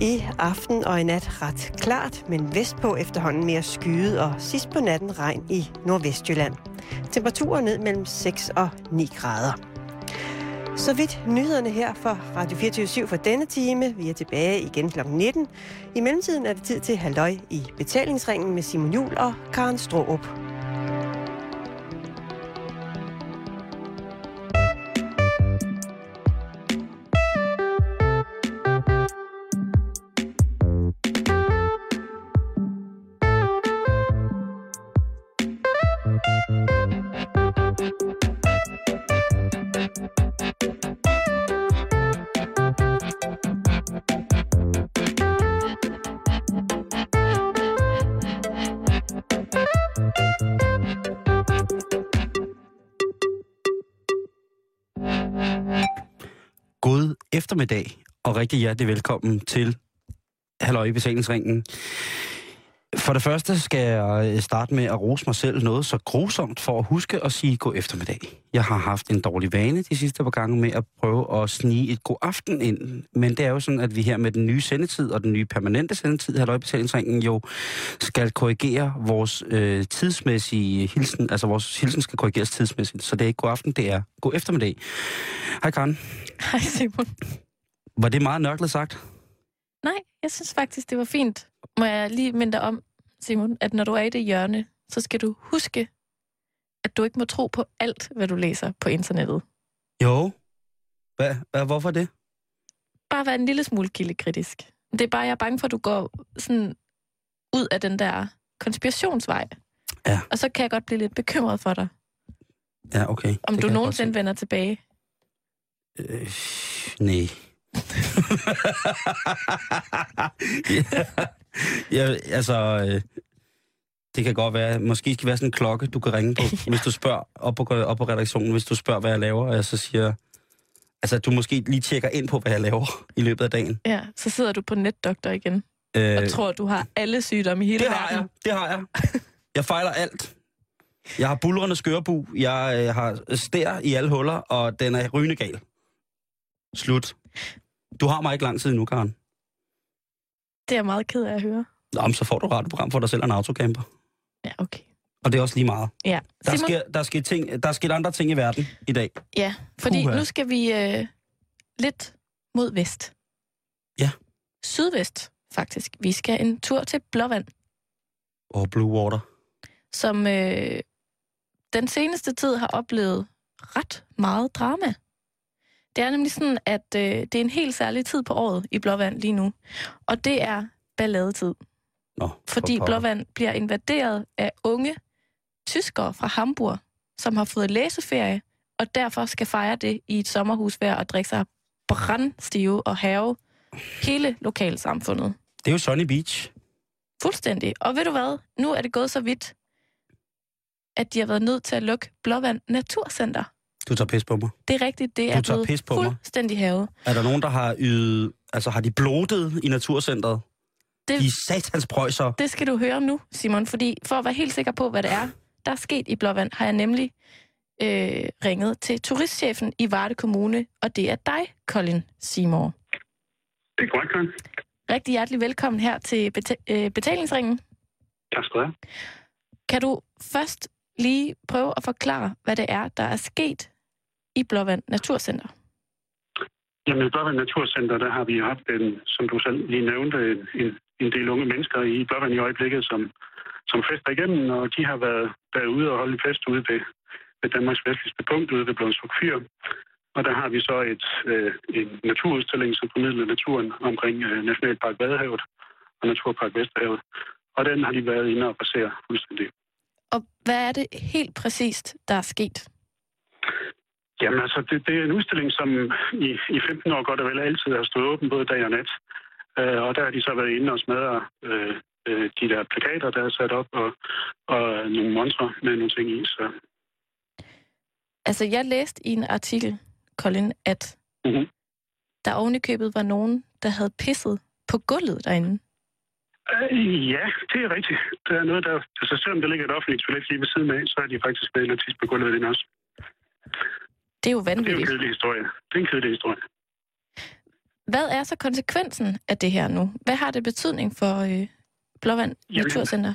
I aften og i nat ret klart, men vestpå efterhånden mere skyet og sidst på natten regn i Nordvestjylland. Temperaturer ned mellem 6 og 9 grader. Så vidt nyhederne her for Radio 24 for denne time. Vi er tilbage igen kl. 19. I mellemtiden er det tid til halvøj i betalingsringen med Simon Jul og Karen Stråup. Eftermiddag, og rigtig hjertelig velkommen til Halløj i betalingsringen. For det første skal jeg starte med at rose mig selv noget så grusomt for at huske at sige god eftermiddag. Jeg har haft en dårlig vane de sidste par gange med at prøve at snige et god aften ind. Men det er jo sådan, at vi her med den nye sendetid og den nye permanente sendetid, Halløj i betalingsringen, jo skal korrigere vores øh, tidsmæssige hilsen. Altså vores hilsen skal korrigeres tidsmæssigt. Så det er ikke god aften, det er god eftermiddag. Hej Karen. Hej Simon. Var det meget nørklet sagt? Nej, jeg synes faktisk, det var fint. Må jeg lige minde dig om, Simon, at når du er i det hjørne, så skal du huske, at du ikke må tro på alt, hvad du læser på internettet. Jo. Hvad, hvad, hvorfor det? Bare vær en lille smule kildekritisk. Det er bare, jeg er bange for, at du går sådan ud af den der konspirationsvej. Ja. Og så kan jeg godt blive lidt bekymret for dig, Ja, okay. om Det du nogensinde vender tilbage. Øh, nej. ja, ja, altså, øh, det kan godt være, måske skal være sådan en klokke, du kan ringe på, hvis du spørger op på, op på redaktionen, hvis du spørger, hvad jeg laver, og jeg så siger, altså, du måske lige tjekker ind på, hvad jeg laver i løbet af dagen. Ja, så sidder du på netdoktor igen, Øh, og tror, du har alle sygdomme i hele det har verden. jeg, det har jeg. Jeg fejler alt. Jeg har bulrende skørbu, jeg øh, har stær i alle huller, og den er rygende gal. Slut. Du har mig ikke lang tid nu, Karen. Det er jeg meget ked af at høre. Nå, men så får du et radioprogram for dig selv og en autocamper. Ja, okay. Og det er også lige meget. Ja. Der, sker, der, sker ting, der sker andre ting i verden i dag. Ja, fordi Puha. nu skal vi øh, lidt mod vest. Ja. Sydvest, faktisk. Vi skal en tur til Blåvand, Og Blue Water. som øh, den seneste tid har oplevet ret meget drama. Det er nemlig sådan, at øh, det er en helt særlig tid på året i Blåvand lige nu. Og det er balladetid. Nå, for Fordi pokker. Blåvand bliver invaderet af unge tyskere fra Hamburg, som har fået læseferie, og derfor skal fejre det i et sommerhus ved at drikke sig brandstive og have hele lokalsamfundet. Det er jo Sunny Beach. Fuldstændig. Og ved du hvad? Nu er det gået så vidt, at de har været nødt til at lukke Blåvand Naturcenter. Du tager pis på mig. Det er rigtigt, det Du er tager blevet pis på mig. fuldstændig havet. Er der nogen, der har ydet... Altså, har de blodet i Naturcentret? Det, De satans prøjser. det skal du høre nu, Simon, fordi for at være helt sikker på, hvad det er, der er sket i Blåvand, har jeg nemlig øh, ringet til turistchefen i Varde Kommune, og det er dig, Colin Seymour. Det er korrekt, Karen. Rigtig hjertelig velkommen her til beta- øh, betalingsringen. Tak skal du have. Kan du først lige prøve at forklare, hvad det er, der er sket i Blåvand Naturcenter? Jamen, i Blåvand Naturcenter, der har vi haft en, som du selv lige nævnte, en, en, en del unge mennesker i Blåvand i øjeblikket, som, som fester igennem, og de har været, derude og holde fest ude ved, ved Danmarks vestligste punkt, ude ved Blåensuk 4. Og der har vi så et, øh, en naturudstilling, som formidler naturen omkring øh, Nationalpark Vadehavet og Naturpark Vesterhavet. Og den har de været inde og basere fuldstændig. Og hvad er det helt præcist, der er sket? Jamen altså, det, det er en udstilling, som i, i 15 år godt og vel altid har stået åben både dag og nat. Øh, og der har de så været inde og smadre øh, øh, de der plakater, der er sat op, og, og nogle monstre med nogle ting i. Så Altså, jeg læste i en artikel, Colin, at Mhm. der ovenikøbet var nogen, der havde pisset på gulvet derinde. Øh, ja, det er rigtigt. Der er noget, der... Altså, selvom der ligger et offentligt toilet lige ved siden af, så er de faktisk med en artist på gulvet den også. Det er jo Det er en vanvittigt. kedelig historie. Det er en kedelig historie. hvad er så konsekvensen af det her nu? Hvad har det betydning for øh, Blåvand Jamen- Naturcenter?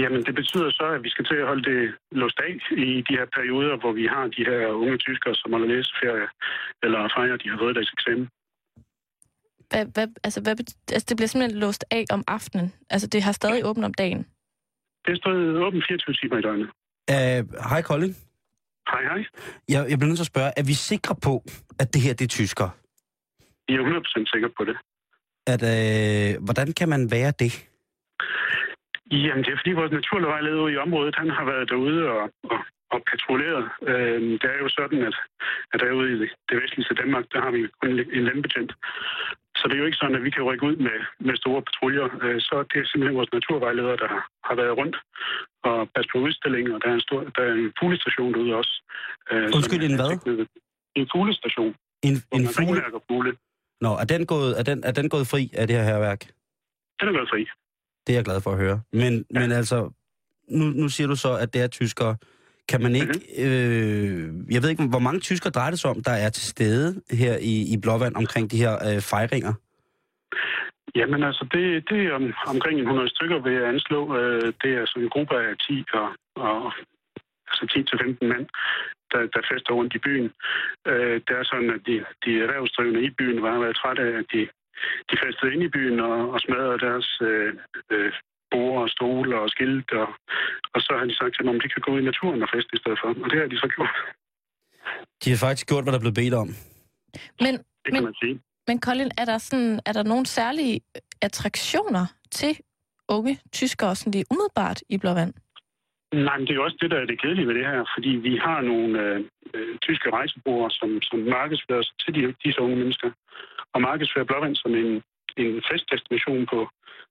Jamen, det betyder så, at vi skal til at holde det låst af i de her perioder, hvor vi har de her unge tyskere, som holder læseferie, eller fejrer, de har fået deres eksamen. Hvad, hvad, altså, hvad, altså, det bliver simpelthen låst af om aftenen. Altså, det har stadig åbent om dagen. Det er stået åbent 24 timer i døgnet. Uh, hej, Kolding. Hej, hej. Jeg, jeg bliver nødt til at spørge, er vi sikre på, at det her det er tysker? I er 100% sikre på det. At, øh, hvordan kan man være det? Jamen, det er fordi vores naturvejleder i området, han har været derude og, og, og patruljeret. Øhm, det er jo sådan, at, at derude i det, vestligste Danmark, der har vi kun en lempebetjent. Så det er jo ikke sådan, at vi kan rykke ud med, med store patruljer. Øh, så det er simpelthen vores naturvejleder, der har, har været rundt og passet på udstillinger. Der er en, stor, der er en fuglestation derude også. Øh, Undskyld, en hvad? En fuglestation, En, en man fugl? ringmærker fugle. Nå, er den, gået, er, den, er den gået fri af det her herværk? Den er gået fri. Det er jeg glad for at høre. Men, ja. men altså, nu, nu siger du så, at det er tyskere. Kan man ikke... Øh, jeg ved ikke, hvor mange tyskere drejer det sig om, der er til stede her i, i Blåvand omkring de her øh, fejringer? Jamen altså, det, det er om, omkring 100 stykker, vil jeg anslå. Øh, det er sådan en gruppe af 10 og, og altså 10-15 mand, der, der fester rundt i byen. Øh, det er sådan, at de, de erhvervsdrivende i byen var været trætte af, at de, de festede ind i byen og, og smadrede deres øh, øh, borde og stole og skilt. Og, og så har de sagt til dem, om de kan gå ud i naturen og feste i stedet for. Og det har de så gjort. De har faktisk gjort, hvad der blev bedt om. Men, Det kan Men- man sige. men Colin, er der, sådan, er der nogle særlige attraktioner til unge tyskere, sådan lige umiddelbart i Blåvand? Nej, men det er jo også det, der er det kedelige ved det her, fordi vi har nogle øh, øh, tyske rejsebureauer, som, som markedsfører sig til de, disse unge mennesker, og markedsfører Blåvand som en, en festdestination på,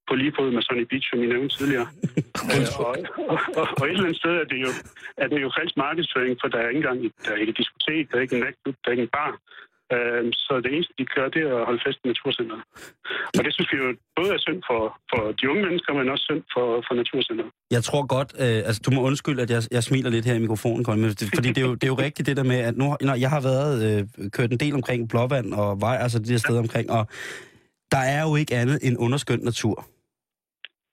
på lige fod med Sunny Beach, som I nævnte tidligere. Øh, og, og, og, og et eller andet sted er det jo, er det jo falsk markedsføring, for der er ikke engang der er ikke et diskotek, der er ikke en natklub, der er ikke en bar. Øh, så det eneste, de gør, det er at holde fest i Naturcenteret. Og det synes vi jo både er synd for, for de unge mennesker, men også synd for, for Naturcenteret. Jeg tror godt, øh, altså du må undskylde, at jeg, jeg smiler lidt her i mikrofonen, Colin, fordi det er, jo, det er jo rigtigt det der med, at nu, når jeg har været øh, kørt en del omkring Blåvand og vej, altså de der steder omkring, og der er jo ikke andet end underskønt natur.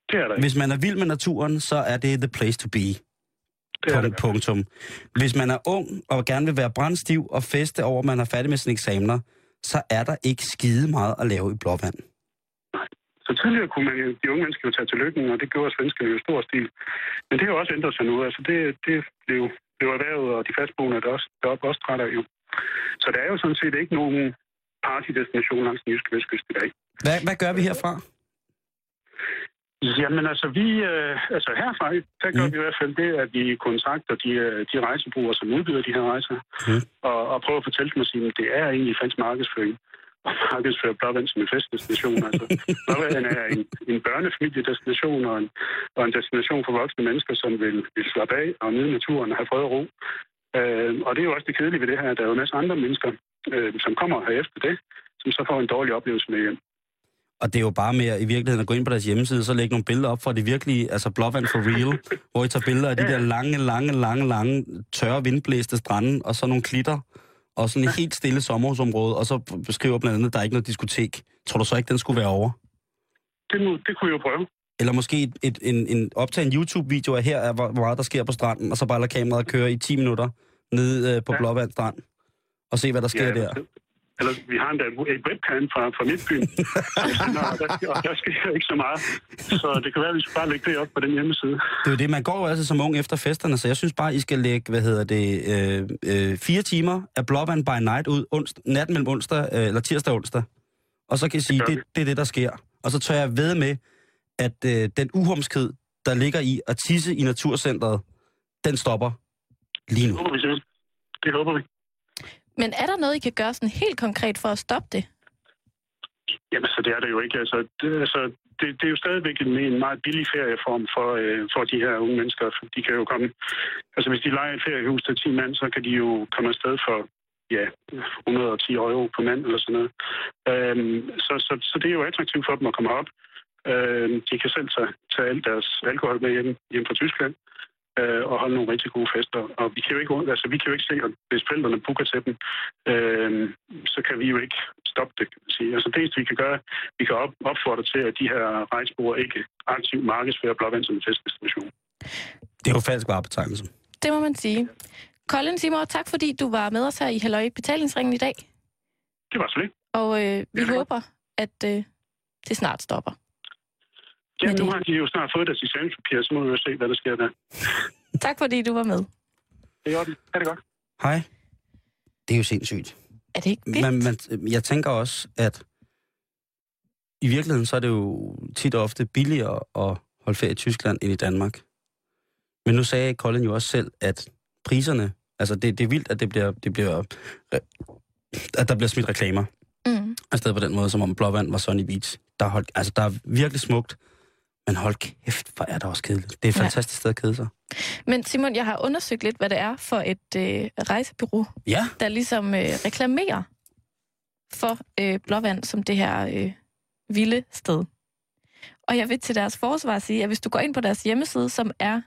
Det er der ikke. Hvis man er vild med naturen, så er det the place to be. Det er Punkt, punktum. Hvis man er ung og gerne vil være brændstiv og feste over, at man er færdig med sine eksamener, så er der ikke skide meget at lave i Blåvand. Så tidligere kunne man jo, de unge mennesker jo tage til lykken, og det gjorde svenskerne jo i stor stil. Men det har jo også ændret sig nu. Altså det, det blev, blev erhvervet, og de fastboende der også, deroppe også træt af jo. Så der er jo sådan set ikke nogen partydestination langs den jyske vestkyst i dag. Hvad, hvad gør vi herfra? Jamen altså, vi, øh, altså herfra, der gør Mm. vi i hvert fald det, at vi kontakter de, øh, de rejsebrugere, som udbyder de her rejser, Mm. og, og prøver at fortælle dem at sige, at det er egentlig falsk markedsføring. Og markedsfører Blåvand som en festdestination. altså, Blåvand er en, en børnefamiliedestination og en, og en destination for voksne mennesker, som vil, vil slappe af og nyde naturen og have fred og ro. Øh, og det er jo også det kedelige ved det her. Der er jo en masse andre mennesker, øh, som kommer her efter det, som så får en dårlig oplevelse med hjem. Og det er jo bare med at, i virkeligheden at gå ind på deres hjemmeside, så lægge nogle billeder op fra det virkelige, altså Blåvand for real, hvor I tager billeder af de Ja, ja. der lange, lange, lange, lange, tørre, vindblæste strande, og så nogle klitter, og sådan et helt stille sommerhusområde, og så beskriver blandt andet, at der er ikke noget diskotek. Tror du så ikke, den skulle være over? Det, må, det kunne jeg jo prøve. Eller måske et, et, en, en optage en YouTube-video af her, af hvor hvor meget der sker på stranden, og så bare lade kameraet køre i 10 minutter nede øh, på Ja. Blåvand Strand, og se, hvad der sker der. altså, Eller vi har endda et webcam fra, fra Midtbyen, og, der, og der sker ikke så meget. Så det kan være, at vi skal bare lægge det op på den hjemmeside. Det er jo det, man går jo altså som ung efter festerne, så jeg synes bare, I skal lægge, hvad hedder det, øh, øh, fire timer af Blåvand by Night ud onst, natten mellem onsdag, øh, eller tirsdag og onsdag. Og så kan I sige, det, vi. det er det, der sker. Og så tør jeg ved med, at øh, den uhumskhed, der ligger i at tisse i Naturcentret, den stopper lige Det nu. håber vi. Det håber vi. Men er der noget, I kan gøre sådan helt konkret for at stoppe det? Jamen, så det er det jo ikke. Altså, det, altså, det, det er jo stadigvæk en, en meget billig ferieform for, øh, for de her unge mennesker. De kan jo komme... Altså, hvis de leger et feriehus til 10 mand, så kan de jo komme afsted for ja, 110 euro på mand eller sådan noget. Øhm, så, så, så det er jo attraktivt for dem at komme op. Øhm, de kan selv tage, tage alt deres alkohol med hjem, hjem fra Tyskland øh, og holde nogle rigtig gode fester. Og vi kan jo ikke, altså, vi kan jo ikke se, at hvis forældrene booker til dem, øh, så kan vi jo ikke stoppe det, kan man sige. Altså det, vi kan gøre, vi kan op, opfordre til, at de her rejsbureauer ikke aktivt markedsfører Blåvand som en testdestination. Det er jo falsk varebetegnelse. Det må man sige. Colin Simmer, tak fordi du var med os her i Halløj Betalingsringen i dag. Det var så lidt. Og øh, vi håber, at øh, det snart stopper. Ja, Men nu det- har de jo snart fået deres eksamenspapir, så må vi jo se, hvad der sker der. Tak fordi du var med. Det er orden. Ha' det godt. Hej. Det er jo sindssygt. Er det ikke vildt? Men, men jeg tænker også, at i virkeligheden så er det jo tit og ofte billigere at holde ferie i Tyskland end i Danmark. Men nu sagde Colin jo også selv, at priserne, altså det, det er vildt, at det bliver, det bliver, at der bliver smidt reklamer. Mm. Afsted på den måde, som om Blåvand var Sunny Beach. Der er, hold, altså, der er virkelig smukt, men hold kæft, hvor er det også kedeligt. Det er et Ja. fantastisk sted at kede sig. Men Simon, jeg har undersøgt lidt, hvad det er for et øh, rejsebureau, Ja, der ligesom øh, reklamerer for øh, Blåvand som det her øh, vilde sted. Og jeg vil til deres forsvar sige, at hvis du går ind på deres hjemmeside, som er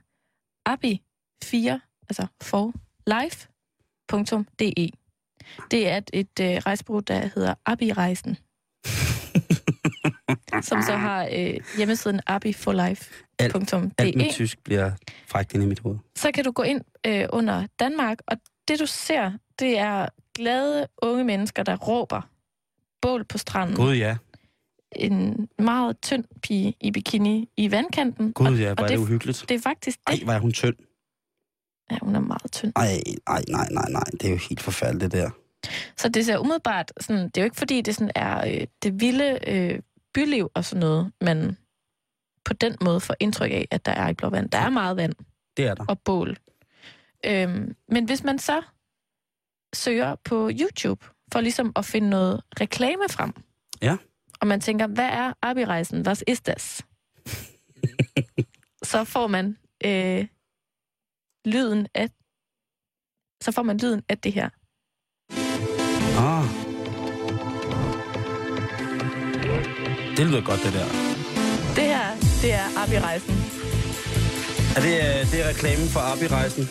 abi4, altså for life.de, det er et, et øh, rejsebureau, der hedder Abi-rejsen, som så har øh, hjemmesiden abiforlife.de. alt mit tysk bliver frækt ind i mit hoved. så kan du gå ind øh, under Danmark, og det du ser, det er glade unge mennesker, der råber bål på stranden. Gud ja, En meget tynd pige i bikini i vandkanten. Gud ja, er det det, uhyggeligt. det er faktisk Ej, det. hvor er hun tynd. Ja, hun er meget tynd. Ej, ej, nej, nej, nej. Det er jo helt forfærdeligt, det der. Så det ser umiddelbart sådan, det er jo ikke fordi, det sådan er øh, det vilde øh, byliv og sådan noget, men på den måde får indtryk af, at der er i Blåvand. Der er meget vand. Det er der. og bål. Øhm, men hvis man så søger på YouTube for ligesom at finde noget reklame frem, Ja. og man tænker, hvad er Abi-rejsen? Was ist das? så får man øh, lyden af så får man lyden af det her. Ah. Det lyder godt, det der. Det her, det er Abi-rejsen. Er det, øh, det er reklamen for Abi-rejsen?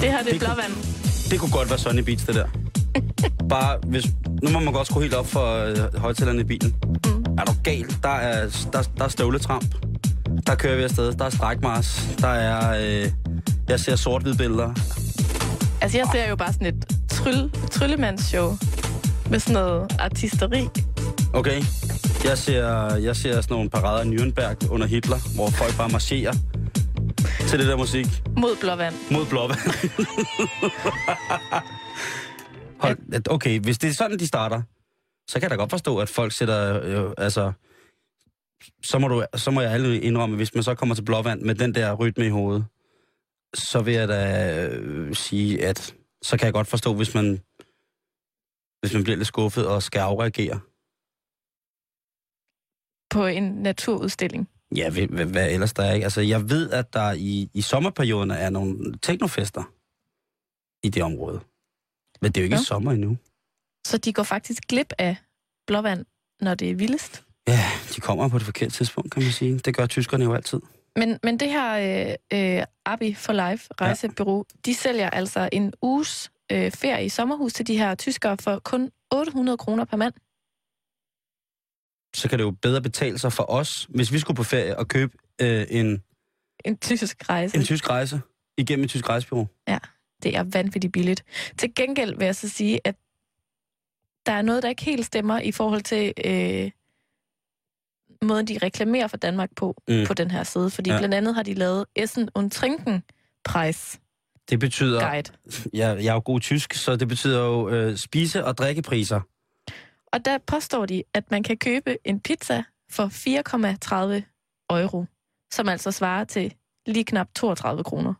Det her, det er Det kunne- Blåvand. Det kunne godt være Sunny Beach, det der. Bare hvis... Nu må man godt skrue helt op for øh, højtalerne i bilen. Mm. Er du gal? Der er, der, der er støvletramp. Der kører vi afsted. Der er strækmars. Der er... Øh, jeg ser sort billeder. Altså, jeg ser jo bare sådan et tryl, tryllemandsshow med sådan noget artisteri. Okay. Jeg ser, jeg ser sådan nogle parader i Nürnberg under Hitler, hvor folk bare marcherer til det der musik mod Blåvand. mod blåvand. Hold, okay, hvis det er sådan, de starter, så kan jeg da godt forstå, at folk sætter, øh, altså, så må, du, så må jeg alle indrømme, hvis man så kommer til blåvand med den der rytme i hovedet, så vil jeg da øh, sige, at så kan jeg godt forstå, hvis man, hvis man bliver lidt skuffet og skal afreagere. På en naturudstilling. Ja, hvad, hvad, ellers der er ikke? Altså, jeg ved, at der i, i sommerperioden er nogle teknofester i det område. Men det er jo ikke ja. sommer endnu. Så de går faktisk glip af blåvand, når det er vildest. Ja, de kommer på det forkerte tidspunkt, kan man sige. Det gør tyskerne jo altid. Men, men det her øh, øh, Abi for Life rejsebureau, ja. de sælger altså en uges øh, ferie i sommerhus til de her tyskere for kun 800 kroner per mand. Så kan det jo bedre betale sig for os, hvis vi skulle på ferie og købe øh, en, En tysk rejse. en tysk rejse igennem et tysk rejsebureau. Det er vanvittigt billigt. Til gengæld vil jeg så sige, at der er noget, der ikke helt stemmer i forhold til øh, måden, de reklamerer for Danmark på, mm. På den her side. Fordi ja. Ja. blandt andet har de lavet Essen und Trinken Preis Det betyder, Guide. jeg, jeg er jo god tysk, så det betyder jo øh, spise- og drikkepriser. Og der påstår de, at man kan købe en pizza for 4,30 euro, som altså svarer til lige knap 32 kroner.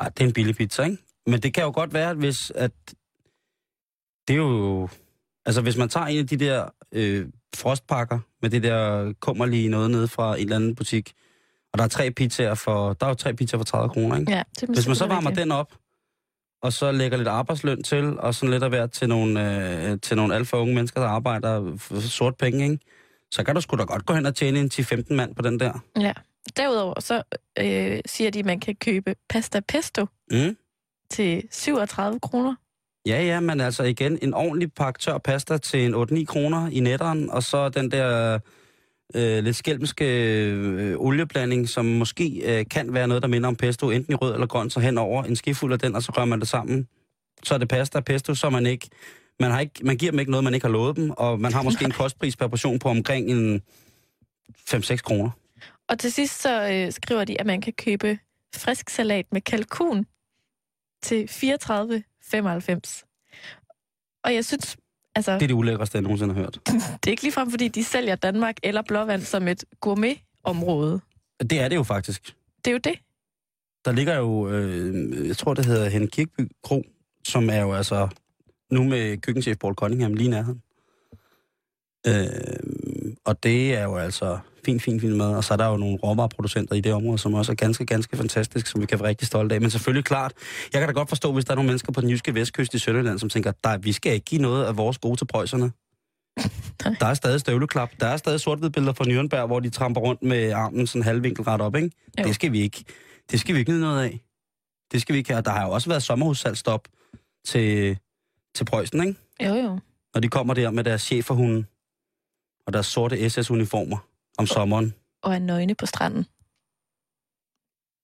Ej, det er en billig pizza, ikke? Men det kan jo godt være, hvis at... Det er jo... Altså, hvis man tager en af de der øh, frostpakker med det der kummerlige noget nede fra en eller anden butik, og der er tre pizzaer for... Der er jo tre pizzaer for 30 kroner, ikke? Ja, det er Hvis man så varmer rigtigt. den op, og så lægger lidt arbejdsløn til, og sådan lidt af hvert til nogle, øh, til nogle alt for unge mennesker, der arbejder for sort penge, ikke? så kan du sgu da godt gå hen og tjene en 10-15 mand på den der. Ja, Derudover så øh, siger de, at man kan købe pasta pesto Mm. til 37 kroner. Ja, ja, men altså igen, en ordentlig pakke tør pasta til en 8-9 kroner i netteren, og så den der øh, lidt skælmske øh, olieblanding, som måske øh, kan være noget, der minder om pesto, enten i rød eller grøn, så henover en skifuld af den, og så rører man det sammen. Så er det pasta og pesto, så man ikke... Man, har ikke, man giver dem ikke noget, man ikke har lovet dem, og man har måske en kostpris per portion på omkring en 5-6 kroner. Og til sidst så øh, skriver de, at man kan købe frisk salat med kalkun til 34,95. Og jeg synes, altså, Det er det ulækreste, jeg nogensinde har hørt. det er ikke ligefrem, fordi de sælger Danmark eller Blåvand som et gourmetområde. Det er det jo faktisk. Det er jo det. Der ligger jo, øh, jeg tror det hedder Henning Kirkby Kro, som er jo altså nu med køkkenchef Paul Cunningham lige nærheden. Øh, og det er jo altså fint, fint, fint mad. Og så er der jo nogle råvareproducenter i det område, som også er ganske, ganske fantastisk, som vi kan være rigtig stolte af. Men selvfølgelig klart, jeg kan da godt forstå, hvis der er nogle mennesker på den jyske vestkyst i Sønderjylland, som tænker, der, vi skal ikke give noget af vores gode til prøjserne. Der er stadig støvleklap. Der er stadig sort billeder fra Nürnberg, hvor de tramper rundt med armen sådan halvvinkelret op, ikke? Jo. Det skal vi ikke. Det skal vi ikke nyde noget af. Det skal vi ikke have. Og Der har jo også været sommerhussalgstop til, til Preussen, ikke? Jo, jo. Når de kommer der med deres cheferhunde og deres sorte SS-uniformer om sommeren. Og er nøgne på stranden.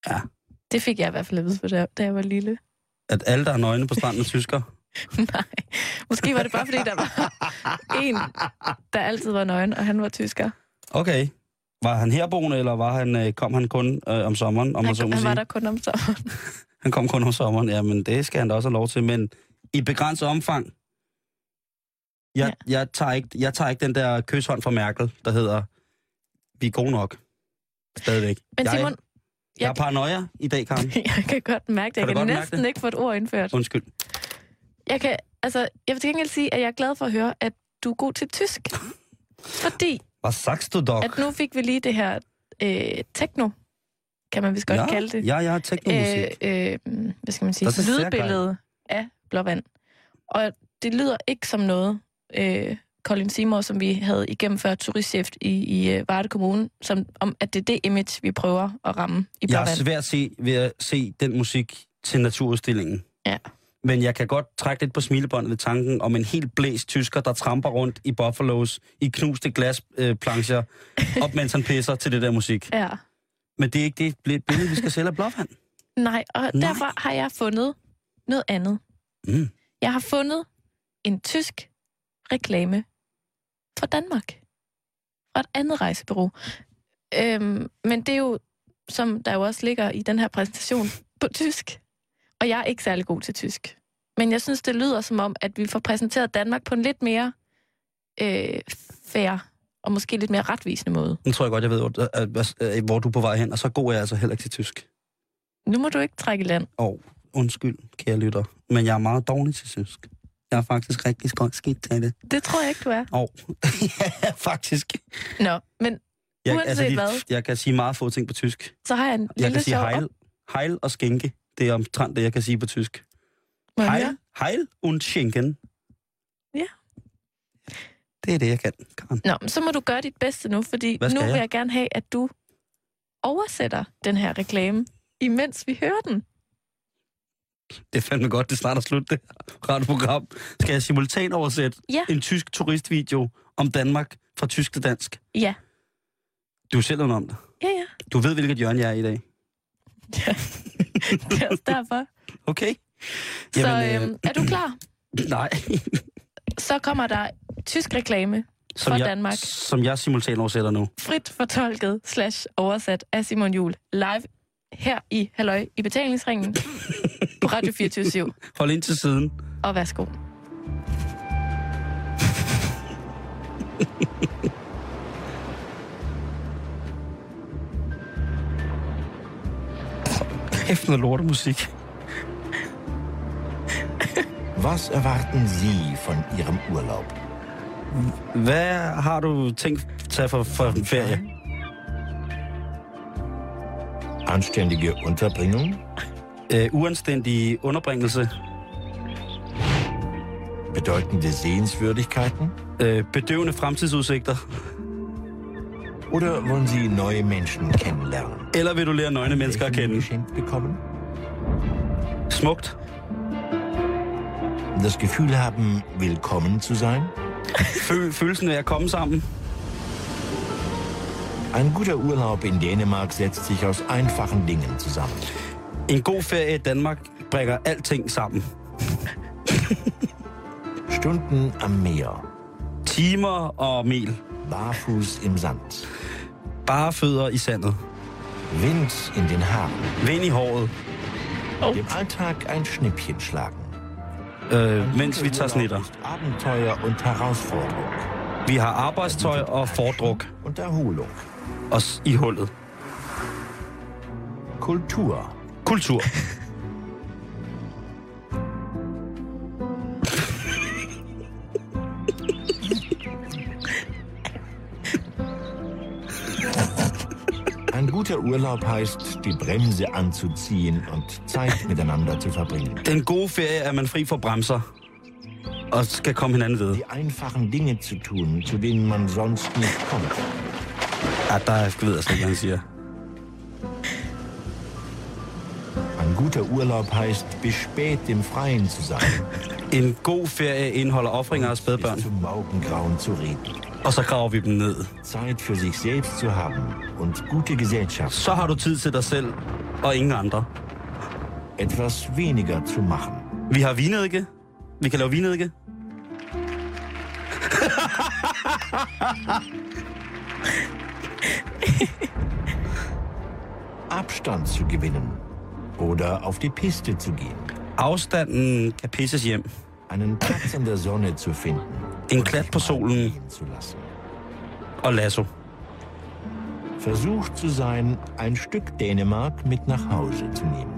Ja. Det fik jeg i hvert fald at vide, for da, da jeg var lille. At alle, der er nøgne på stranden, er tysker. Nej. Måske var det bare, fordi der var en, der altid var nøgen, og han var tysker. Okay. Var han herboende, eller var han, øh, kom han kun øh, om sommeren, om man så Han, han var sige? der kun om sommeren. Han kom kun om sommeren, ja, men det skal han da også have lov til. Men i begrænset omfang, jeg, ja. jeg, tager ikke, jeg tager ikke den der kyshånd fra Merkel, der hedder, vi er gode nok. Stadigvæk. Men jeg, Simon, jeg jeg- er paranoia i dag, Karen. jeg kan godt mærke det. Kan Jeg kan mærke næsten ikke få et ord indført. Undskyld. Jeg kan, altså, jeg vil til gengæld sige, at jeg er glad for at høre, at du er god til tysk. Fordi Hvad sagst du dog? at nu fik vi lige det her øh, techno, kan man vist godt ja, kalde det. Ja, ja, teknomusik. øh, øh, hvad skal man sige, Das ist sehr lydbillede af Blåvand. Og det lyder ikke som noget, øh, Colin Seymour, som vi havde igennem før turistchef i, i øh, Varde Kommune, som, om at det er det image, vi prøver at ramme i Jeg har Blåvand. svært at se ved at se den musik til naturudstillingen. Ja. Men jeg kan godt trække lidt på smilebåndet ved tanken om en helt blæst tysker, der tramper rundt i Buffalos i knuste glasplancher, øh, op mens han pisser til det der musik. Ja. Men det er ikke det billede, vi skal sælge af Blåvand. Nej, og. Nej. derfor har jeg fundet noget andet. Mm. Jeg har fundet en tysk reklame fra Danmark. Fra et andet rejsebureau. Øhm, men det er jo, som der jo også ligger i den her præsentation, på tysk. Og jeg er ikke særlig god til tysk. Men jeg synes, det lyder som om, at vi får præsenteret Danmark på en lidt mere øh, fair og måske lidt mere retvisende måde. Nu tror jeg godt, jeg ved, hvor, øh, øh, hvor du er på vej hen, og så god er jeg altså heller ikke til tysk. Nu må du ikke trække land. Og undskyld, kære lytter, men jeg er meget dårlig til tysk. Jeg er faktisk rigtig skidt til det. Det tror jeg ikke, du er. Og ja, faktisk. Nå, men Jeg, Uanset de, hvad. jeg kan sige meget få ting på tysk. så har jeg en Jeg kan sige heil, heil og skænke. Det er omtrent det, jeg kan sige på tysk. Høre? Heil, heil und schenken. Ja. Det er det, jeg kan, Karen. Nå, men så må du gøre dit bedste nu, fordi nu vil jeg? jeg gerne have, at du oversætter den her reklame, imens vi hører den. Det er fandme godt, det snart er slut, det radioprogram. Skal jeg simultan oversætte Ja. en tysk turistvideo om Danmark fra tysk til dansk? Ja. Du er selv om det. Ja, ja. Du ved, hvilket hjørne jeg er i dag. Det er også derfor. Okay? Så Jamen, øh, øhm, er du klar? Nej. Så kommer der tysk reklame, Som For jeg, Danmark. Som jeg simultan oversætter nu. frit fortolket slash oversat af Simon Jul live her i Halløj i betalingsringen på Radio 24 Hold ind til siden. Og værsgo. Kæft noget lortemusik. Was erwarten Sie von Ihrem Urlaub? Hvad har du tænkt tage for, for en ferie? Anständige Unterbringung? Øh, uanstændig underbringelse. Bedeutende Sehenswürdigkeiten? Øh, bedøvende fremtidsudsigter. Oder wollen Sie neue Menschen kennenlernen? Eller vil du lære nøgne mennesker at kende? bekommen? Smukt. Das Gefühl haben, willkommen zu sein? Føl, følelsen af at komme sammen. Ein guter Urlaub in Dänemark setzt sich aus einfachen Dingen zusammen. En god ferie i Danmark bringer alting sammen. Stunden am Meer, Timer og mil. barfuß im Sand, Bare fødder i sandet. Wind in den Haaren, Vind i håret, dem Alltag ein Schnippchen schlagen. øh, mens vi tager snitter. Abenteuer und Herausforderung Vi har arbejdstøj og fordruk und Erholung. os i hullet. Kultur, Kultur. Ein guter Urlaub heißt, die Bremse anzuziehen und Zeit miteinander zu verbringen. Den gode ferie er man fri for bremser og skal komme hinanden ved. Die einfachen Dinge zu tun, zu denen man sonst nicht kommt. Ja, der ved jeg slet ikke, hvad han siger. Guter Urlaub heißt, bis spät im Freien zu sein. En god ferie indeholder offringer af spædbørn, Bis zum Morgengrauen zu reden. og så graver vi dem ned. Zeit für sich selbst zu haben und gute Gesellschaft. Så har du tid til dig selv og ingen andre. Etwas weniger zu machen. Vi har vinedike. Vi kan lave vinedike. Abstand zu gewinnen. Oder auf die Piste zu gehen. Afstanden kan pisses hjem. Einen Platz in der Sonne zu finden. En klat på solen og lasso. Versucht zu sein, ein Stück Dänemark mit nach Hause zu nehmen.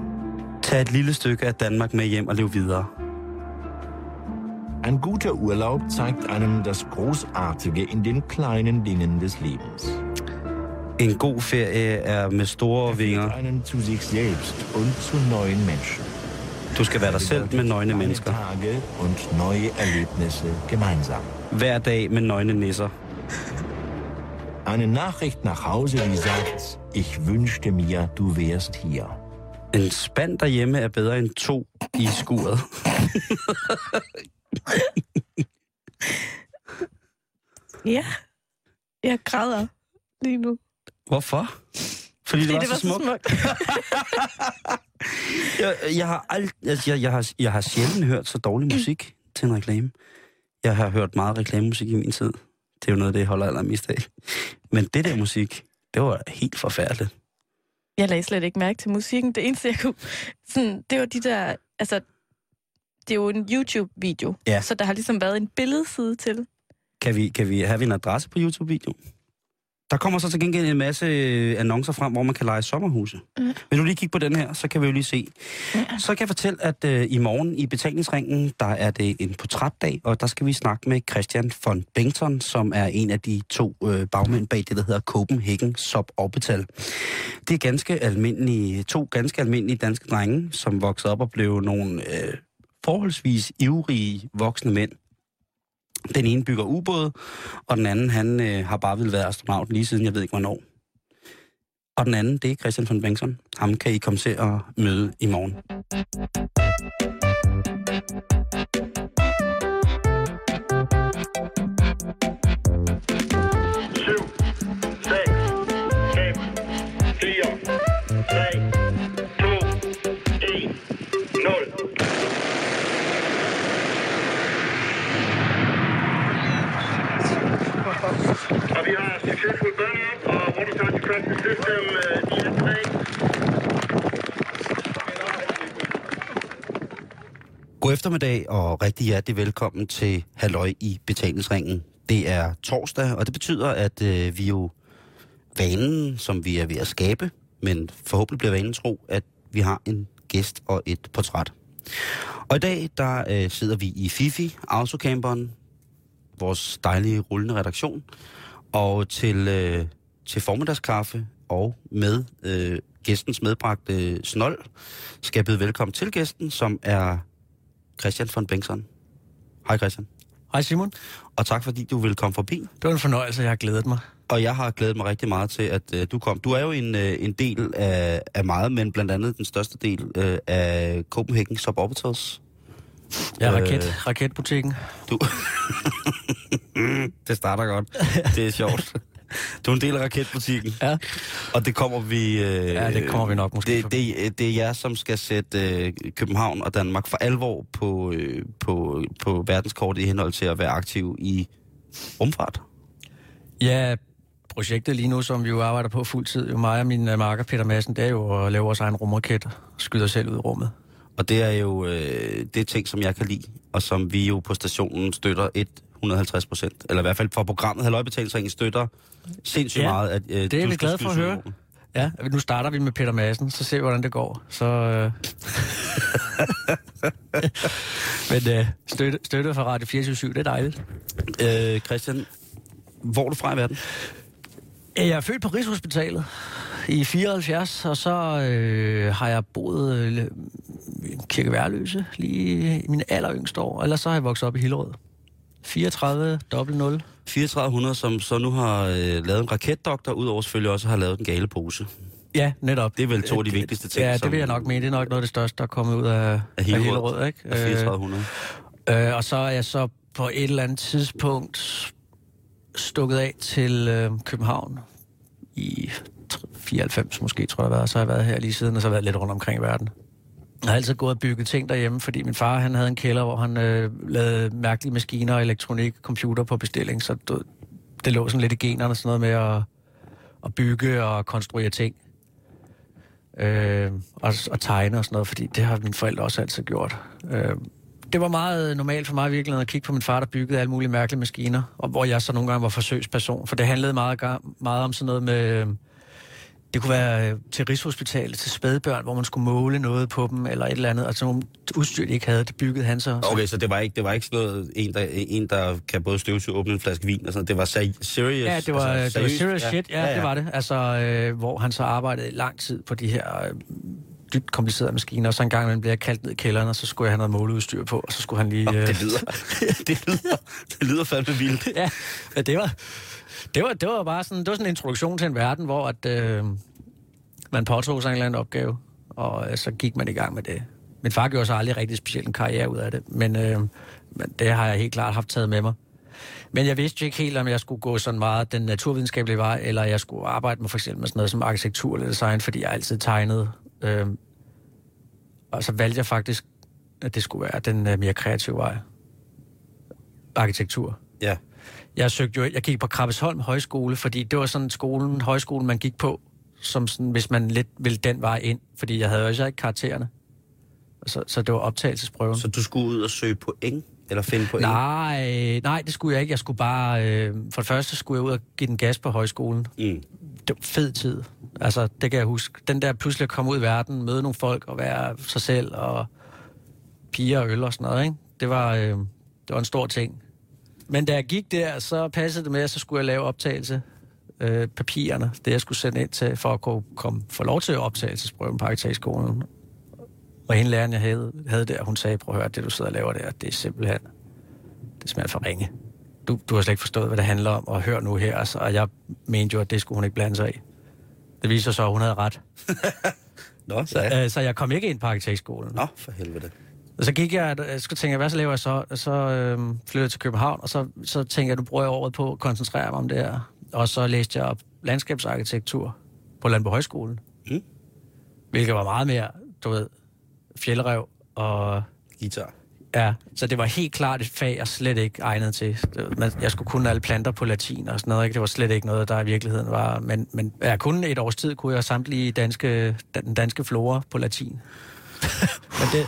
Tag et lille stykke af Danmark med hjem og lev videre. Ein guter Urlaub zeigt einem das Großartige in den kleinen Dingen des Lebens. En god ferie er med store vinger. Du skal være dig selv med nøgne mennesker. Hver dag med nøgne nisser. Eine Nachricht nach Hause, die sagt, ich wünschte mir, du wärst hier. En spand derhjemme er bedre end to i skuret. Ja. Jeg græder lige nu. Hvorfor? Fordi det, Fordi var, det var så smukt. smukt. Jeg, jeg, har ald, altså, jeg, jeg, har, jeg har sjældent hørt så dårlig musik til en reklame. Jeg har hørt meget reklamemusik i min tid. Det er jo noget, det holder allermest af. Men det der musik, det var helt forfærdeligt. Jeg lagde slet ikke mærke til musikken. Det eneste, jeg kunne... Sådan, det var de der... Altså, det er jo en YouTube-video. Ja. Så der har ligesom været en billedside til. Kan vi, kan vi have en adresse på YouTube-video? Der kommer så til gengæld en masse øh, annoncer frem, hvor man kan lege sommerhuse. Mm. Vil du lige kigge på den her, så kan vi jo lige se. Ja. Så kan jeg fortælle, at øh, i morgen i betalingsringen, der er det en portrætdag, og der skal vi snakke med Christian von Bengtsson, som er en af de to øh, bagmænd bag det, der hedder Copenhagen Suborbital. Det er ganske almindelige, to ganske almindelige danske drenge, som voksede op og blev nogle øh, forholdsvis ivrige voksne mænd. Den ene bygger ubåde, og den anden, han øh, har bare ville være astronaut lige siden, jeg ved ikke hvornår. Og den anden, det er Christian von Bengtsson. Ham kan I komme til at møde i morgen. Vi har burn-up og water traffic system uh, DN3. God eftermiddag og rigtig hjertelig velkommen til Halløj i betalingsringen. Det er torsdag, og det betyder, at øh, vi jo vanen, som vi er ved at skabe, men forhåbentlig bliver vanen tro, at vi har en gæst og et portræt. Og i dag, der øh, sidder vi i Fifi, autocamperen, vores dejlige rullende redaktion, og til, øh, til formiddagskaffe og med øh, gæstens medbragte øh, snold, skal jeg byde velkommen til gæsten, som er Christian von Bengtsson. Hej Christian. Hej Simon. Og tak fordi du ville komme forbi. Det var en fornøjelse, jeg har glædet mig. Og jeg har glædet mig rigtig meget til, at øh, du kom. Du er jo en, øh, en del af, af meget, men blandt andet den største del øh, af Copenhagen Suborbitals. Ja, Øh. raket, raketbutikken. Du... det starter godt. Det er sjovt. Du er en del af raketbutikken. Ja. Og det kommer vi... Øh, Ja, det kommer vi nok måske det, det, det er jer, som skal sætte øh, København og Danmark for alvor på, øh, på, på verdenskortet i henhold til at være aktiv i rumfart. Ja, projektet lige nu, som vi jo arbejder på fuld tid, jo mig og min uh, marker Peter Madsen, det er jo at lave vores egen rumraket og skyde os selv ud i rummet. Og det er jo øh, det er ting, som jeg kan lide, og som vi jo på stationen støtter 150 procent. Eller i hvert fald for programmet Halløjbetalingsringen støtter sindssygt Ja, meget. At, øh, det er skal glade for at høre. Ja, nu starter vi med Peter Madsen, så ser vi, hvordan det går. Så, øh... Men øh, støtte, støtte fra Radio 24 det er dejligt. Øh, Christian, hvor er du fra i verden? Jeg er født på Rigshospitalet i 74, og så øh, har jeg boet øh, i Kirke Værløse lige i mine alleryngste år. Ellers så har jeg vokset op i Hillerød. 34, dobbelt 0. 3400, som så nu har øh, lavet en raketdoktor, udover selvfølgelig også har lavet den gale pose. Ja, netop. Det er vel to af de vigtigste ting, Ja, det vil jeg nok mene. Det er nok noget af det største, der er kommet ud af, Af Hillerød. Hillerød ikke? Af 3400. Øh, og så er jeg så på et eller andet tidspunkt stukket af til øh, København i 94 måske, tror jeg, været. så har jeg været her lige siden, og så har jeg været lidt rundt omkring i verden. Jeg har altid gået og bygget ting derhjemme, fordi min far han havde en kælder, hvor han øh, lavede mærkelige maskiner, elektronik, computer på bestilling, så det, det lå sådan lidt i generne, sådan noget med at, at bygge og konstruere ting. Øh, og, og tegne og sådan noget, fordi det har mine forældre også altid gjort. Øh, det var meget normalt for mig virkelig at kigge på min far, der byggede alle mulige mærkelige maskiner, og hvor jeg så nogle gange var forsøgsperson, for det handlede meget, meget om sådan noget med... øh, Det kunne være øh, til Rigshospitalet, til spædbørn, hvor man skulle måle noget på dem, eller et eller andet, altså nogle udstyr, de ikke havde, det byggede han så. Okay, så det var ikke, det var ikke sådan noget, en der, en, der kan både støvsuge og åbne en flaske vin og sådan. Det var seri- serious. Ja, det var, altså, det var serious shit, ja, ja, ja, det var det. Altså, øh, hvor han så arbejdede lang tid på de her øh, dybt komplicerede maskiner, og så en gang imellem blev jeg kaldt ned i kælderen, og så skulle jeg have noget måleudstyr på, og så skulle han lige... Øh, det lyder, det lyder, det lyder fandme vildt. ja, ja, det var, det var, det var bare sådan, det var sådan en introduktion til en verden, hvor at, øh, man påtog sig en eller anden opgave, og øh, så gik man i gang med det. Min far gjorde så aldrig rigtig specielt en karriere ud af det, men, øh, men det har jeg helt klart haft taget med mig. Men jeg vidste jo ikke helt, om jeg skulle gå sådan meget den naturvidenskabelige vej, eller jeg skulle arbejde med for eksempel med sådan noget som arkitektur eller design, fordi jeg altid tegnede. Øh, og så valgte jeg faktisk, at det skulle være den øh, mere kreative vej. Arkitektur. Ja. Jeg søgte jo, jeg gik på Krabbesholm Højskole, fordi det var sådan skolen, højskolen, man gik på, som sådan, hvis man lidt ville den vej ind, fordi jeg havde jo også ikke karaktererne. Så, så det var optagelsesprøven. Så du skulle ud og søge point? Eller finde point? Nej, nej, det skulle jeg ikke. Jeg skulle bare... Øh, for det første skulle jeg ud og give den gas på højskolen. Mm. Det var fed tid. Altså, det kan jeg huske. Den der pludselig at komme ud i verden, møde nogle folk og være sig selv og piger og øl og sådan noget, ikke? Det var, øh, det var en stor ting. Men da jeg gik der, så passede det med, at så skulle jeg lave optagelse. Øh, papirerne, det jeg skulle sende ind til, for at kunne komme, få lov til at optagelsesprøven på arkitektskolen. Og hende læreren, jeg havde, havde der, hun sagde, prøv at høre, det du sidder og laver der, det er simpelthen, det smager for ringe. Du, du har slet ikke forstået, hvad det handler om, og hør nu her. Altså, og jeg mente jo, at det skulle hun ikke blande sig i. Det viser sig så, at hun havde ret. Nå, så ja. Øh, så jeg kom ikke ind på arkitektskolen. Nå, for helvede. Og så gik jeg, jeg skulle tænke, hvad så laver jeg så? Så øh, flyttede jeg til København, og så, så tænkte jeg, nu bruger jeg året på at koncentrere mig om det her. Og så læste jeg landskabsarkitektur på Landbo Højskolen. Mm. Hvilket var meget mere, du ved, fjeldrev og... Guitar. Ja, så det var helt klart et fag, jeg slet ikke egnet til. Jeg skulle kunne alle planter på latin og sådan noget, ikke? Det var slet ikke noget, der i virkeligheden var... Men, men ja, kun et års tid kunne jeg samtlige danske, den danske flora på latin. men, det,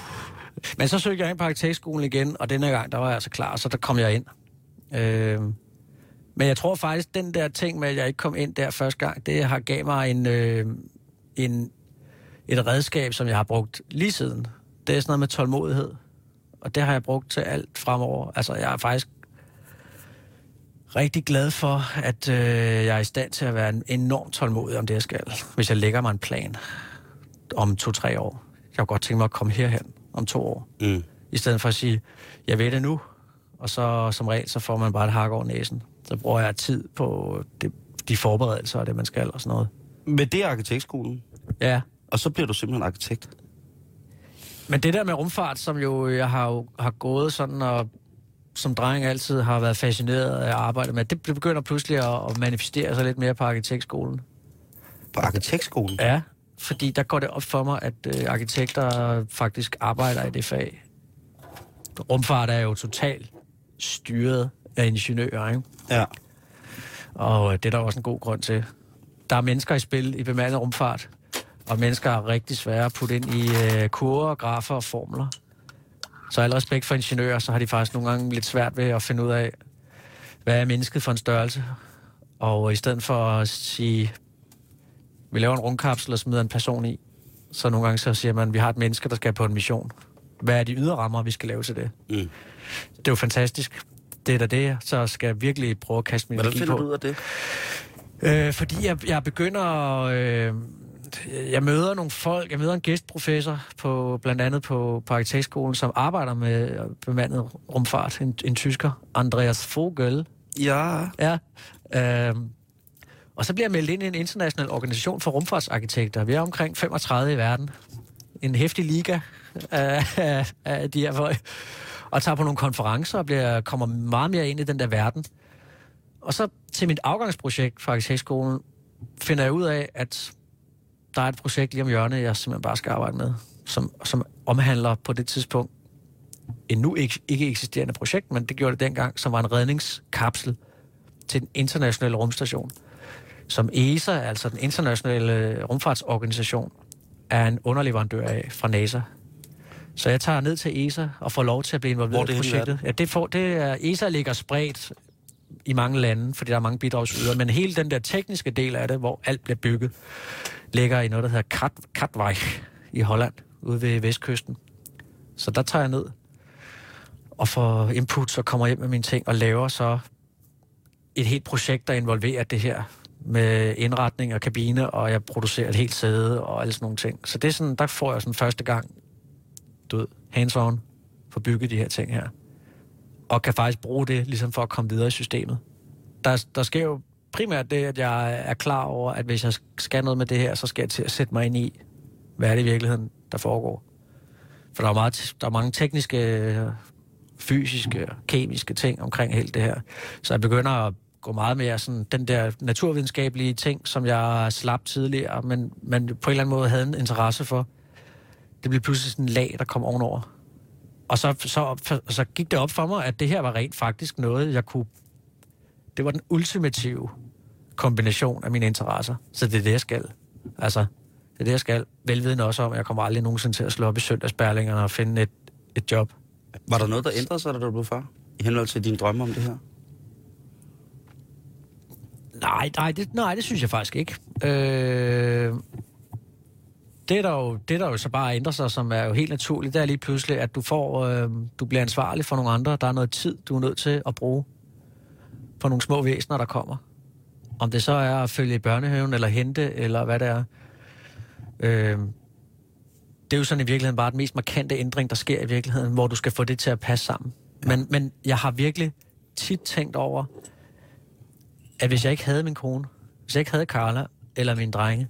men så søgte jeg ind på arkitektskolen igen, og denne gang, der var jeg altså klar, så der kom jeg ind. Øh, men jeg tror faktisk, den der ting med, at jeg ikke kom ind der første gang, det har gav mig en, øh, en, et redskab, som jeg har brugt lige siden. Det er sådan noget med tålmodighed. Og det har jeg brugt til alt fremover. Altså, jeg er faktisk rigtig glad for, at øh, jeg er i stand til at være en enormt tålmodig om det, jeg skal. Hvis jeg lægger mig en plan om to-tre år. Jeg kunne godt tænke mig at komme herhen om to år. Mm. I stedet for at sige, jeg ved det nu, og så som regel, så får man bare et hak over næsen. Så bruger jeg tid på det, de forberedelser og det, man skal og sådan noget. Men det arkitektskolen, Ja, og så bliver du simpelthen arkitekt. Men det der med rumfart, som jo jeg har, jo, har gået sådan og som dreng altid har været fascineret af at arbejde med, det begynder pludselig at, at manifestere sig lidt mere på arkitektskolen. På arkitektskolen? Ja, fordi der går det op for mig, at øh, arkitekter faktisk arbejder i det fag. Rumfart er jo totalt styret af ingeniører, ikke? Ja. Og øh, det er der også en god grund til. Der er mennesker i spil i bemandet rumfart, og mennesker er rigtig svære at putte ind i øh, kurver, grafer og formler. Så al respekt for ingeniører, så har de faktisk nogle gange lidt svært ved at finde ud af, hvad er mennesket for en størrelse. Og i stedet for at sige, vi laver en rumkapsel og smider en person i, så nogle gange så siger man, vi har et menneske, der skal på en mission. Hvad er de ydre rammer, vi skal lave til det? Mm. Det er jo fantastisk. Det er da det, så skal jeg virkelig prøve at kaste min Hvordan energi finder på. du ud af det? Øh, fordi jeg, jeg begynder at... Øh, jeg møder nogle folk, jeg møder en gæstprofessor på, blandt andet på, på arkitektskolen, som arbejder med bemandet rumfart, en, en tysker, Andreas Vogel. Ja. Ja. Øh, og så bliver jeg meldt ind i en international organisation for rumfartsarkitekter. Vi er omkring 35 i verden. En hæftig liga af, af, de her folk. Og tager på nogle konferencer og bliver, kommer meget mere ind i den der verden. Og så til mit afgangsprojekt fra arkitektskolen finder jeg ud af, at der er et projekt lige om hjørnet, jeg simpelthen bare skal arbejde med, som, som omhandler på det tidspunkt en nu ikke, ikke eksisterende projekt, men det gjorde det dengang, som var en redningskapsel til den internationale rumstation, som ESA, altså den internationale rumfartsorganisation, er en underleverandør af fra NASA. Så jeg tager ned til ESA og får lov til at blive er involveret i projektet. Ja, det, får, det er, ESA ligger spredt i mange lande, fordi der er mange bidragsydere, men hele den der tekniske del af det, hvor alt bliver bygget, ligger i noget, der hedder Kat, Katwijk i Holland, ude ved vestkysten. Så der tager jeg ned og får input så kommer hjem med mine ting og laver så et helt projekt, der involverer det her med indretning og kabine, og jeg producerer et helt sæde og alle sådan nogle ting. Så det er sådan, der får jeg sådan første gang, du ved, hands-on, for bygget de her ting her. Og kan faktisk bruge det ligesom for at komme videre i systemet. Der, der sker jo primært det, at jeg er klar over, at hvis jeg skal noget med det her, så skal jeg til at sætte mig ind i, hvad er det i virkeligheden, der foregår. For der er, meget, der er mange tekniske, fysiske og kemiske ting omkring hele det her. Så jeg begynder at gå meget mere sådan den der naturvidenskabelige ting, som jeg slap tidligere, men man på en eller anden måde havde en interesse for. Det blev pludselig sådan en lag, der kom ovenover. Og så, så, så gik det op for mig, at det her var rent faktisk noget, jeg kunne... Det var den ultimative kombination af mine interesser. Så det er det, jeg skal. Altså, det er det, jeg skal. Velvidende også om, at jeg kommer aldrig nogensinde til at slå op i søndagsbærlingerne og finde et, et job. Var der noget, der ændrede sig, da du blev far? I henhold til dine drømme om det her? Nej, nej, det, nej, det synes jeg faktisk ikke. Øh, det, der jo, det, der jo så bare ændrer sig, som er jo helt naturligt, det er lige pludselig, at du får, øh, du bliver ansvarlig for nogle andre. Der er noget tid, du er nødt til at bruge for nogle små væsener, der kommer. Om det så er at følge i børnehaven, eller hente, eller hvad det er. Øh, det er jo sådan i virkeligheden bare den mest markante ændring, der sker i virkeligheden, hvor du skal få det til at passe sammen. Ja. Men, men jeg har virkelig tit tænkt over, at hvis jeg ikke havde min kone, hvis jeg ikke havde Carla eller mine drenge,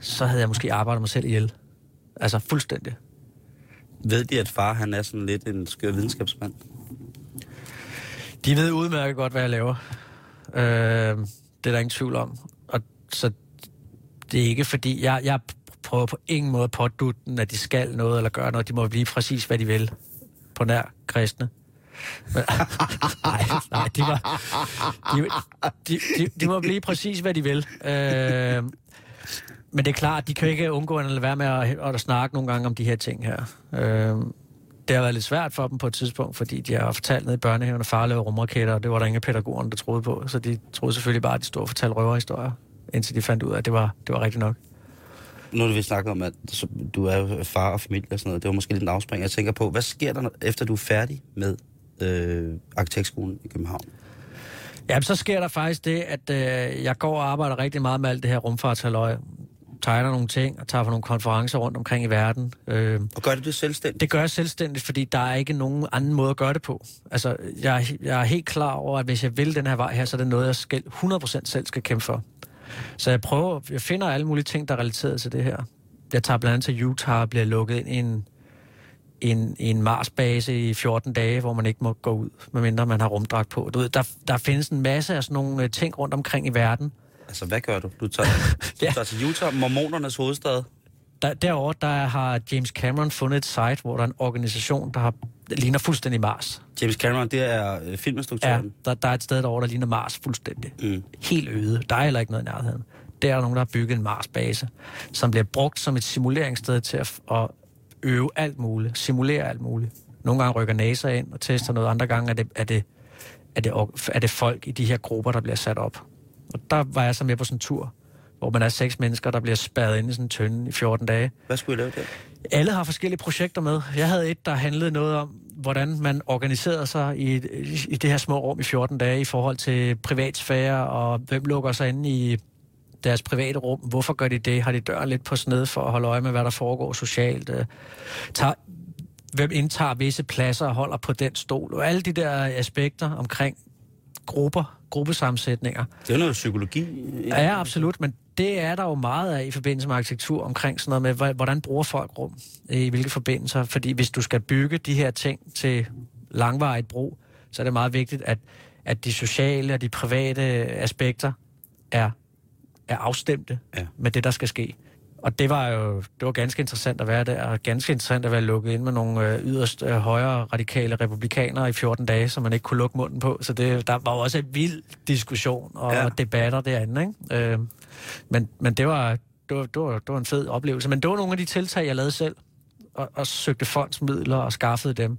så havde jeg måske arbejdet mig selv ihjel. Altså fuldstændig. Ved de, at far han er sådan lidt en skør videnskabsmand? De ved udmærket godt, hvad jeg laver. Øh, det er der ingen tvivl om. Og så det er ikke fordi, jeg, jeg prøver på ingen måde at pådutte dem, at de skal noget eller gøre noget. De må blive præcis, hvad de vil. På nær kristne. Men, nej, nej, de, var, de, de, de, de må blive præcis, hvad de vil. Øh, men det er klart, de kan ikke undgå at lade være med at, at snakke nogle gange om de her ting her. Øh, det har været lidt svært for dem på et tidspunkt, fordi de har fortalt ned i børnehaven, at far lavede rumraketter, og det var der ingen af pædagogerne, der troede på. Så de troede selvfølgelig bare, at de stod og fortalte røverhistorier, indtil de fandt ud af, at det var, det var rigtigt nok. Nu har vi snakket om, at du er far og familie og sådan noget. Det var måske lidt en afspring. Jeg tænker på, hvad sker der, efter du er færdig med øh, arkitektskolen i København? Ja, så sker der faktisk det, at øh, jeg går og arbejder rigtig meget med alt det her rumfartshalløj. Tegner nogle ting og tager på nogle konferencer rundt omkring i verden. Øh, Og gør det det selvstændigt? det gør jeg selvstændigt, fordi der er ikke nogen anden måde at gøre det på. Altså, jeg, jeg er helt klar over, at hvis jeg vil den her vej her, så er det noget, jeg skal 100% selv skal kæmpe for. Så jeg prøver, jeg finder alle mulige ting, der er relateret til det her. Jeg tager blandt andet til Utah og bliver lukket ind i en, en, en Mars-base i 14 dage, hvor man ikke må gå ud, medmindre man har rumdragt på. Du ved, der, der findes en masse af sådan nogle øh, ting rundt omkring i verden. Altså, hvad gør du? Du tager, du Ja. tager til Utah, mormonernes hovedstad. Der, derovre, der har James Cameron fundet et site, hvor der er en organisation, der har, der ligner fuldstændig Mars. James Cameron, det er øh, Ja, filminstruktøren. der, der er et sted derovre, der ligner Mars fuldstændig. Mm. Helt øde. Der er heller ikke noget i nærheden. Der er nogen, der har bygget en Mars-base, som bliver brugt som et simuleringssted til at, at øve alt muligt, simulere alt muligt. Nogle gange rykker NASA ind og tester noget, andre gange er det, er det, er det, er det folk i de her grupper, der bliver sat op. Og der var jeg så med på sådan en tur, hvor man er seks mennesker, der bliver spærret ind i sådan en tønde i 14 dage. Hvad skulle jeg lave der? Alle har forskellige projekter med. Jeg havde et, der handlede noget om, hvordan man organiserede sig i, i det her små rum i 14 dage i forhold til privatsfære, og hvem lukker sig inde i deres private rum. Hvorfor gør de det? Har de døren lidt på sned for at holde øje med, hvad der foregår socialt? Øh, Tager, hvem indtager visse pladser og holder på den stol? Og alle de der aspekter omkring grupper, gruppesammensætninger. Det er noget psykologi. Ja, absolut, men det er der jo meget af i forbindelse med arkitektur, omkring sådan noget med, hvordan bruger folk rum, i hvilke forbindelser. Fordi hvis du skal bygge de her ting til langvarigt brug, så er det meget vigtigt, at, at de sociale og de private aspekter er, er afstemte Ja. med det, der skal ske. Og det var jo det var ganske interessant at være der, og ganske interessant at være lukket ind med nogle øh, yderst øh, højere radikale republikanere i 14 dage, som man ikke kunne lukke munden på. Så det, der var jo også en vild diskussion og Ja. debatter derinde. Ikke? Øh, men, men det var, det, var, det, var, det var en fed oplevelse. Men det var nogle af de tiltag, jeg lavede selv, og, og søgte fondsmidler og skaffede dem.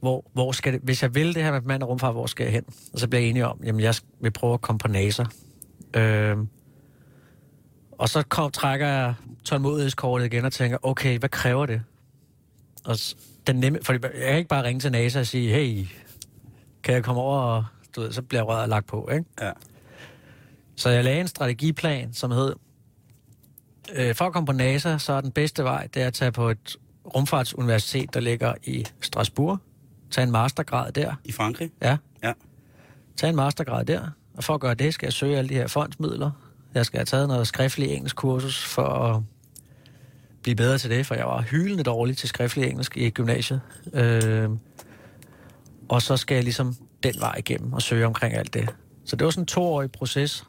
Hvor, hvor skal det, hvis jeg vil det her med mand og rumfart, hvor skal jeg hen? Og så bliver jeg enig om, jamen jeg vil prøve at komme på NASA. Øh, og så kom, trækker jeg tålmodighedskortet igen og tænker, okay, hvad kræver det? Og den nemme, fordi jeg kan ikke bare ringe til NASA og sige, hey, kan jeg komme over, og du ved, så bliver røret lagt på, ikke? Ja. Så jeg lagde en strategiplan, som hed, øh, for at komme på NASA, så er den bedste vej, det er at tage på et rumfartsuniversitet, der ligger i Strasbourg, tage en mastergrad der, I Frankrig? ja, Ja. tage en mastergrad der, og for at gøre det, skal jeg søge alle de her fondsmidler. Jeg skal have taget noget skriftlig engelsk kursus for at blive bedre til det, for jeg var hyldende dårlig til skriftlig engelsk i gymnasiet. Øh, og så skal jeg ligesom den vej igennem og søge omkring alt det. Så det var sådan en toårig proces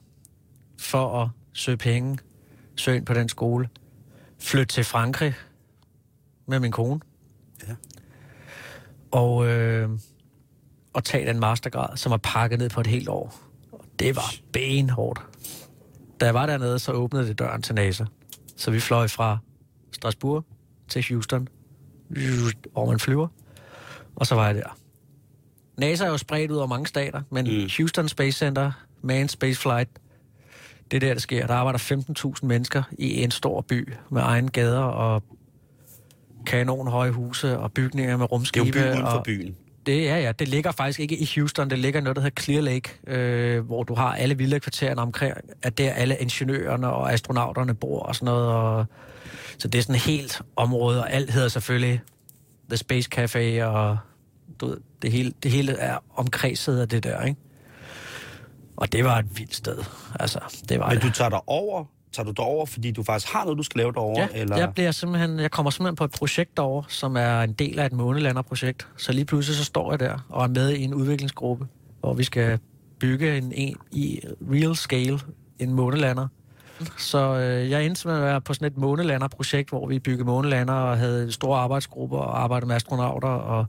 for at søge penge, søge ind på den skole, flytte til Frankrig med min kone. Ja. Og, øh, og tage den mastergrad, som var pakket ned på et helt år. Og Det var benhårdt. Da jeg var dernede, så åbnede det døren til NASA. Så vi fløj fra Strasbourg til Houston, hvor man flyver. Og så var jeg der. NASA er jo spredt ud over mange stater, men Mm. Houston Space Center, Manned Space Flight, det er der, der sker. Der arbejder 15.000 mennesker i en stor by med egne gader og kanonhøje huse og bygninger med Det er rumskibe. jo by uden for og byen. Det er ja, det ligger faktisk ikke i Houston, det ligger noget, der hedder Clear Lake, øh, hvor du har alle vilde kvartererne omkring, at der alle ingeniørerne og astronauterne bor og sådan noget. Og, så det er sådan et helt område, og alt hedder selvfølgelig The Space Café, og du ved, det hele, det hele er omkredset af det der, ikke? Og det var et vildt sted. Altså, det var Men det. du tager dig over, tager du derover, fordi du faktisk har noget, du skal lave derovre? Ja, eller? jeg, bliver simpelthen, jeg kommer simpelthen på et projekt derovre, som er en del af et månelanderprojekt. Så lige pludselig så står jeg der og er med i en udviklingsgruppe, hvor vi skal bygge en, en i real scale en månelander. Så øh, jeg endte med at være på sådan et månelanderprojekt, hvor vi byggede månelander og havde store arbejdsgrupper og arbejdede med astronauter og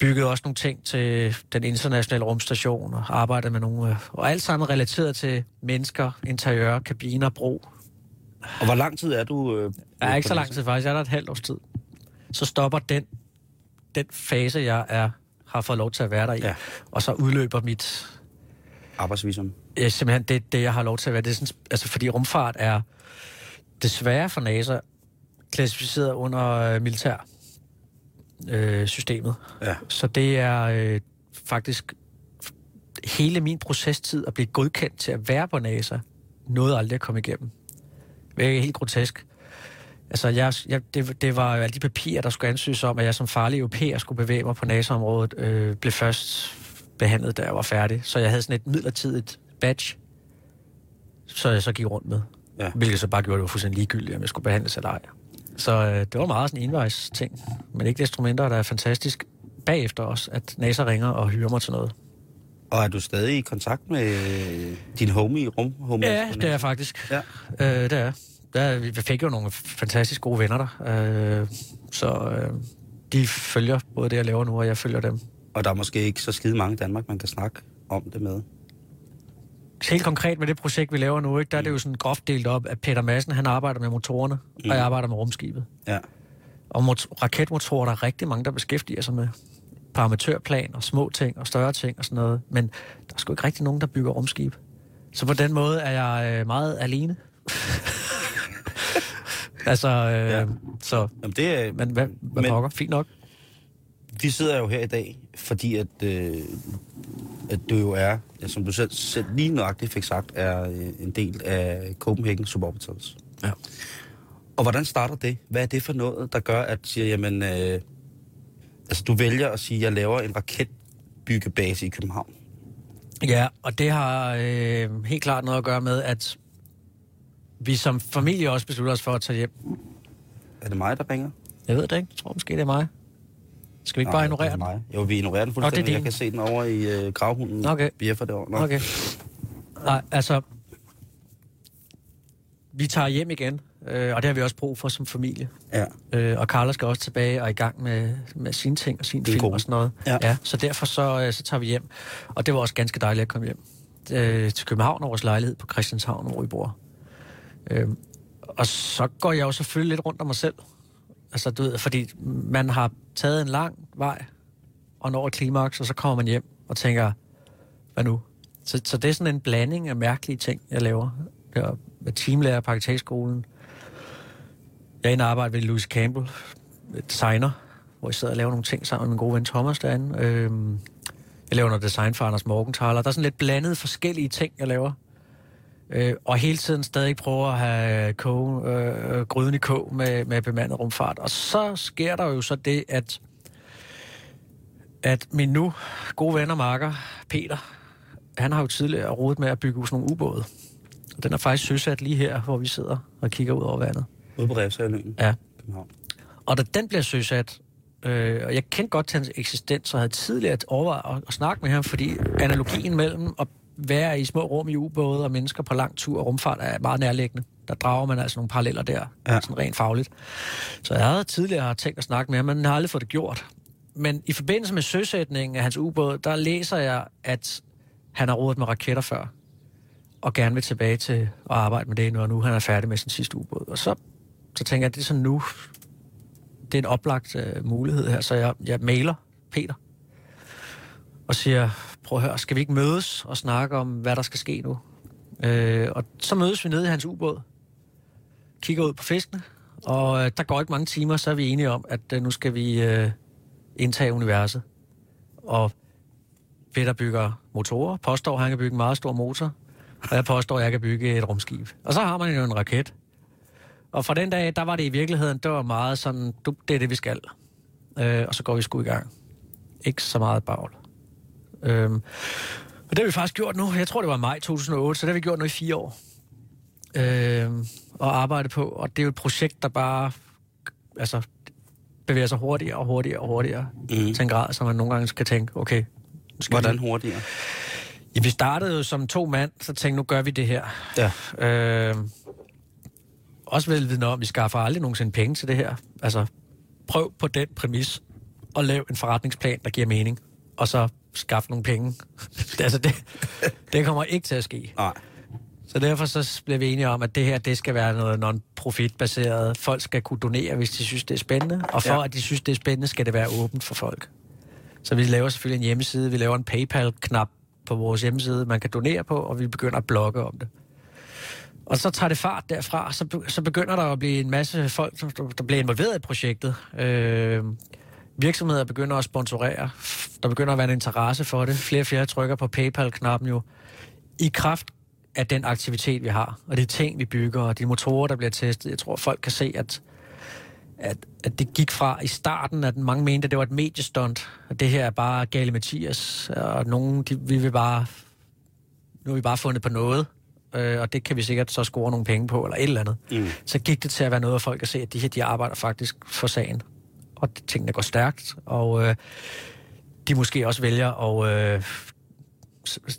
byggede også nogle ting til den internationale rumstation og arbejdede med nogle... Øh, og alt sammen relateret til mennesker, interiør, kabiner, bro, Og hvor lang tid er du? Øh, jeg er ikke så lang tid faktisk. Jeg er der et halvt års tid. Så stopper den, den fase, jeg er, har fået lov til at være der i. Ja. Og så udløber mit... Arbejdsvisum. Ja, simpelthen det, det, jeg har lov til at være. Det er sådan, altså, fordi rumfart er desværre for NASA klassificeret under øh, militær øh, systemet. Ja. Så det er øh, faktisk hele min procestid at blive godkendt til at være på NASA, nåede aldrig at komme igennem. Det er helt grotesk. Altså, jeg, jeg, det, det var alle de papirer, der skulle ansøges om, at jeg som farlig europæer skulle bevæge mig på NASA-området, øh, blev først behandlet, da jeg var færdig. Så jeg havde sådan et midlertidigt badge, så jeg så gik rundt med. Ja. Hvilket så bare gjorde, at det var fuldstændig ligegyldigt, om jeg skulle behandles eller ej. Så øh, det var meget sådan en envejs ting. Men ikke desto mindre, der er fantastisk bagefter også, at NASA ringer og hyrer mig til noget. Og er du stadig i kontakt med din homie, rum homie? Ja, det er jeg faktisk. Ja. Øh, det er. Der, vi fik jo nogle fantastisk gode venner der. Øh, så øh, de følger både det, jeg laver nu, og jeg følger dem. Og der er måske ikke så skide mange i Danmark, man kan snakke om det med. Helt konkret med det projekt, vi laver nu, ikke, der er det jo sådan groft delt op, at Peter Madsen, han arbejder med motorerne, mm. og jeg arbejder med rumskibet. Ja. Og mot- raketmotorer, der er rigtig mange, der beskæftiger sig med på amatørplan og små ting og større ting og sådan noget. Men der er sgu ikke rigtig nogen, der bygger rumskib. Så på den måde er jeg øh, meget alene. altså, øh, ja. så... Jamen, det er, Men hvad, hvad Men- pokker? Fint nok. vi sidder jo her i dag, fordi at, øh, at du jo er, som du selv, selv lige nøjagtigt fik sagt, er øh, en del af Copenhagen Suborbitals. Ja. Og hvordan starter det? Hvad er det for noget, der gør, at siger, jamen, øh, altså du vælger at sige, at jeg laver en raketbyggebase i København? Ja, og det har øh, helt klart noget at gøre med, at vi som familie også beslutter os for at tage hjem. Er det mig, der ringer? Jeg ved det ikke. Jeg tror måske, det er mig. Skal vi ikke bare ignorere er den? mig. Jo, vi ignorerer den Nå, det er fuldstændig. jeg kan se den over i øh, gravhunden. Okay. Bjeffer derovre. Nå. Okay. Nej, altså... Vi tager hjem igen, øh, og det har vi også brug for som familie. Ja. Øh, og Carla skal også tilbage og er i gang med, med sine ting og sin film og sådan noget. Ja. ja så derfor så, øh, så tager vi hjem. Og det var også ganske dejligt at komme hjem øh, til København og vores lejlighed på Christianshavn, hvor vi bor. Øh, og så går jeg jo selvfølgelig lidt rundt om mig selv. Altså, du ved, fordi man har taget en lang vej og når et klimaks, og så kommer man hjem og tænker, hvad nu? Så, så det er sådan en blanding af mærkelige ting, jeg laver. Jeg er med teamlærer på arkitektskolen. Jeg er inde og arbejde ved Louis Campbell, designer, hvor jeg sidder og laver nogle ting sammen med min gode ven Thomas derinde. Øhm, jeg laver noget design for Anders Morgenthaler. Der er sådan lidt blandet forskellige ting, jeg laver. Øh, og hele tiden stadig prøver at have koge, øh, gryden i kog med, med bemandet rumfart. Og så sker der jo så det, at, at min nu gode ven og marker, Peter, han har jo tidligere rodet med at bygge sådan nogle ubåde. Og den er faktisk søsat lige her, hvor vi sidder og kigger ud over vandet. Ude på Revsøjløen. Ja. København. Og da den bliver søsat, øh, og jeg kendte godt til hans eksistens, og havde tidligere overvejet at, at snakke med ham, fordi analogien mellem at være i små rum i ubåde og mennesker på lang tur og rumfart er meget nærliggende. Der drager man altså nogle paralleller der, Ja. sådan rent fagligt. Så jeg havde tidligere tænkt at snakke med ham, men jeg har aldrig fået det gjort. Men i forbindelse med søsætningen af hans ubåd, der læser jeg, at han har rodet med raketter før, og gerne vil tilbage til at arbejde med det, når nu han er færdig med sin sidste ubåd. Og så, så tænker jeg, at det er sådan nu, det er en oplagt øh, mulighed her, så jeg, jeg mailer Peter og siger, prøv at høre, skal vi ikke mødes og snakke om, hvad der skal ske nu? Øh, og så mødes vi nede i hans ubåd, kigger ud på fiskene, og øh, der går ikke mange timer, så er vi enige om, at øh, nu skal vi øh, indtage universet. Og Peter bygger motorer, påstår, at han kan bygge en meget stor motor, og jeg påstår, at jeg kan bygge et rumskib. Og så har man jo en raket. Og fra den dag, der var det i virkeligheden, det var meget sådan, du, det er det, vi skal. Øh, og så går vi sgu i gang. Ikke så meget bagl. Øhm, og det har vi faktisk gjort nu. Jeg tror, det var maj 2008, så det har vi gjort nu i fire år. Øhm, og arbejdet på. Og det er jo et projekt, der bare altså, bevæger sig hurtigere og hurtigere og hurtigere. Mm. Til en grad, så man nogle gange skal tænke, okay, skal Hvordan vi... hurtigere? Ja, vi startede jo som to mand, så tænkte nu gør vi det her. Ja. Øh, også velvidende om, at vi skaffer aldrig nogensinde penge til det her. Altså, prøv på den præmis at lave en forretningsplan, der giver mening, og så skaffe nogle penge. altså, det, det kommer ikke til at ske. Nej. Så derfor så bliver vi enige om, at det her, det skal være noget non-profit-baseret. Folk skal kunne donere, hvis de synes, det er spændende. Og for Ja. at de synes, det er spændende, skal det være åbent for folk. Så vi laver selvfølgelig en hjemmeside. Vi laver en PayPal-knap på vores hjemmeside, man kan donere på, og vi begynder at blogge om det. Og så tager det fart derfra, så, så begynder der at blive en masse folk, der bliver involveret i projektet. Øh, virksomheder begynder at sponsorere. Der begynder at være en interesse for det. Flere og flere trykker på PayPal-knappen jo. I kraft af den aktivitet, vi har, og de ting, vi bygger, og de motorer, der bliver testet. Jeg tror, folk kan se, at, at, at det gik fra i starten, at mange mente, at det var et mediestunt, og det her er bare Gale Mathias, og nogen, de, vi vil bare, nu har vi bare fundet på noget, øh, og det kan vi sikkert så score nogle penge på, eller et eller andet. Mm. Så gik det til at være noget, hvor folk kan se, at de her, de arbejder faktisk for sagen. Og tingene går stærkt, og øh, de måske også vælger at... Øh,